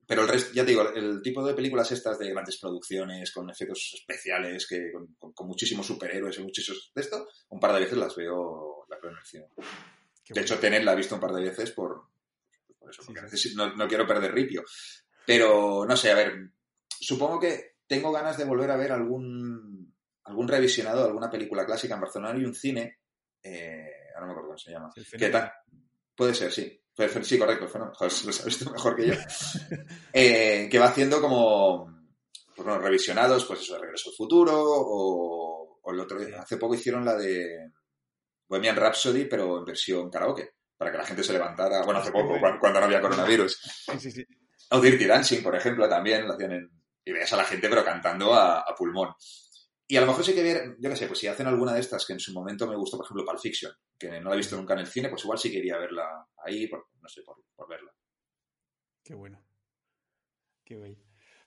Pero el resto, ya te digo, el tipo de películas estas de grandes producciones, con efectos especiales, que con, con- con muchísimos superhéroes y muchísimos de esto, un par de veces las veo, las veo en el cine. Qué De bueno. hecho, Tenet la he visto un par de veces por, por eso, porque no, no quiero perder ripio. Pero, no sé, a ver, supongo que tengo ganas de volver a ver algún, algún revisionado de alguna película clásica. En Barcelona hay un cine, eh, ahora no me acuerdo cómo se llama. ¿Qué tal? Puede ser, sí. Sí, correcto. Joder, lo sabes tú mejor que yo. Eh, que va haciendo como pues, bueno, revisionados, pues eso, de Regreso al Futuro, o, o el otro día, hace poco hicieron la de Bohemian Rhapsody, pero en versión karaoke, para que la gente se levantara, bueno, hace poco, cuando, cuando no había coronavirus. Sí, sí, sí. O Dirty Dancing, por ejemplo, también lo hacían en... Y veías a la gente, pero cantando a, a pulmón. y a lo mejor sí que ver, yo qué sé, pues si hacen alguna de estas que en su momento me gustó, por ejemplo, Pulp Fiction, que no la he visto nunca en el cine, pues igual sí quería verla ahí, por, no sé, por, por verla. Qué bueno. Qué bueno.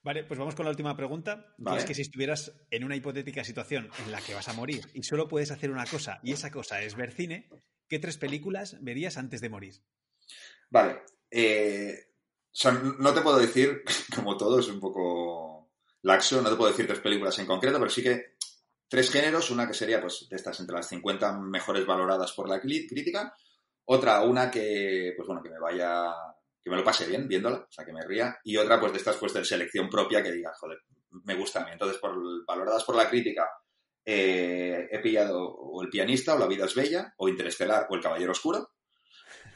Vale, pues vamos con la última pregunta. que Vale. es que si estuvieras en una hipotética situación en la que vas a morir y solo puedes hacer una cosa, y esa cosa es ver cine, ¿qué tres películas verías antes de morir? Vale. eh, no te puedo decir, como todo, es un poco laxo, no te puedo decir tres películas en concreto, pero sí que tres géneros, una que sería pues de estas entre las 50 mejores valoradas por la crítica, otra una que pues bueno, que me vaya que me lo pase bien viéndola, o sea, que me ría, y otra pues de estas pues de selección propia que diga, joder, me gusta a mí. Entonces, por, valoradas por la crítica, eh, he pillado o El pianista, o La vida es bella, o Interestelar, o El caballero oscuro,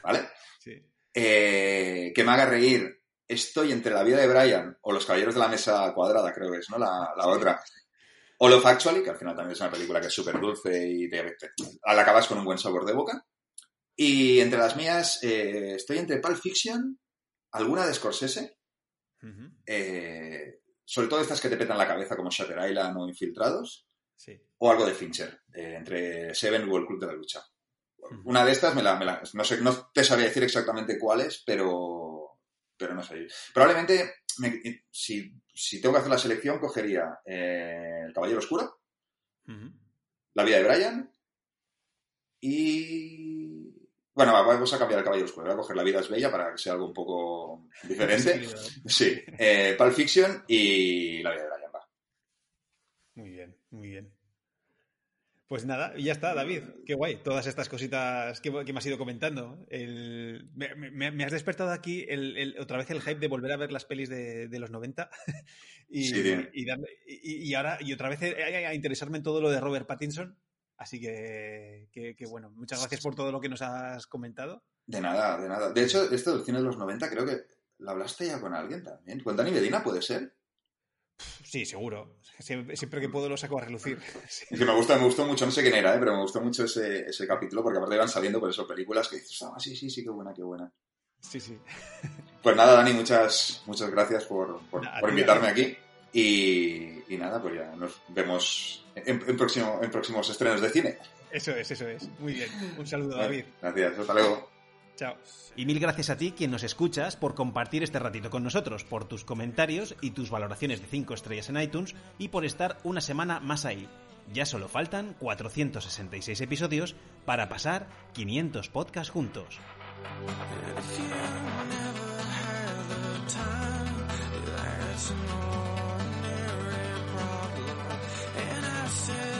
¿vale? Sí. eh, que me haga reír. Estoy entre la vida de Brian o Los Caballeros de la Mesa Cuadrada, creo que es, ¿no? La, la otra. O Love Actually, que al final también es una película que es súper dulce y te, te- la acabas con un buen sabor de boca. Y entre las mías, eh, estoy entre Pulp Fiction, alguna de Scorsese, eh, sobre todo estas que te petan la cabeza como Shutter Island o Infiltrados, Sí. o algo de Fincher, eh, entre Seven o El Club de la Lucha. Una de estas me la, me la- no sé, no te sabría decir exactamente cuáles, pero, pero no sé. Probablemente, me- si, si tengo que hacer la selección, cogería eh, El Caballero Oscuro. La vida de Brian y... Bueno, va, vamos a cambiar El Caballero Oscuro. Voy a coger La vida es bella para que sea algo un poco diferente. Sí, eh, Pulp Fiction y La vida de. Muy bien. Pues nada, ya está, David. Qué guay. Todas estas cositas que, que me has ido comentando. El- me, me- me has despertado aquí el- el- otra vez el hype de volver a ver las pelis de, de los 90. y, Sí, y, darle- y- y ahora, y otra vez eh, a, a interesarme en todo lo de Robert Pattinson. Así que, que- que bueno, muchas gracias por todo lo que nos has comentado. De nada, de nada. De hecho, esto del cine de los 90 creo que lo hablaste ya con alguien también. ¿Con Dani Medina puede ser? Sí, seguro. Siempre, siempre que puedo lo saco a relucir. Sí. Es que me gusta, me gustó mucho, no sé quién era, ¿eh? pero me gustó mucho ese, ese capítulo porque aparte iban saliendo por eso películas que dices, ah, sí, sí, sí, qué buena, qué buena. Sí, sí. Pues nada, Dani, muchas, muchas gracias por, por, invitarme aquí. Y, y nada, pues ya nos vemos en, en próximo, en próximos estrenos de cine. Eso es, eso es. Muy bien. Un saludo, David. Gracias, hasta luego. Chao. Y mil gracias a ti, quien nos escuchas, por compartir este ratito con nosotros, por tus comentarios y tus valoraciones de 5 estrellas en iTunes y por estar una semana más ahí. Ya solo faltan 466 episodios para pasar 500 podcasts juntos. And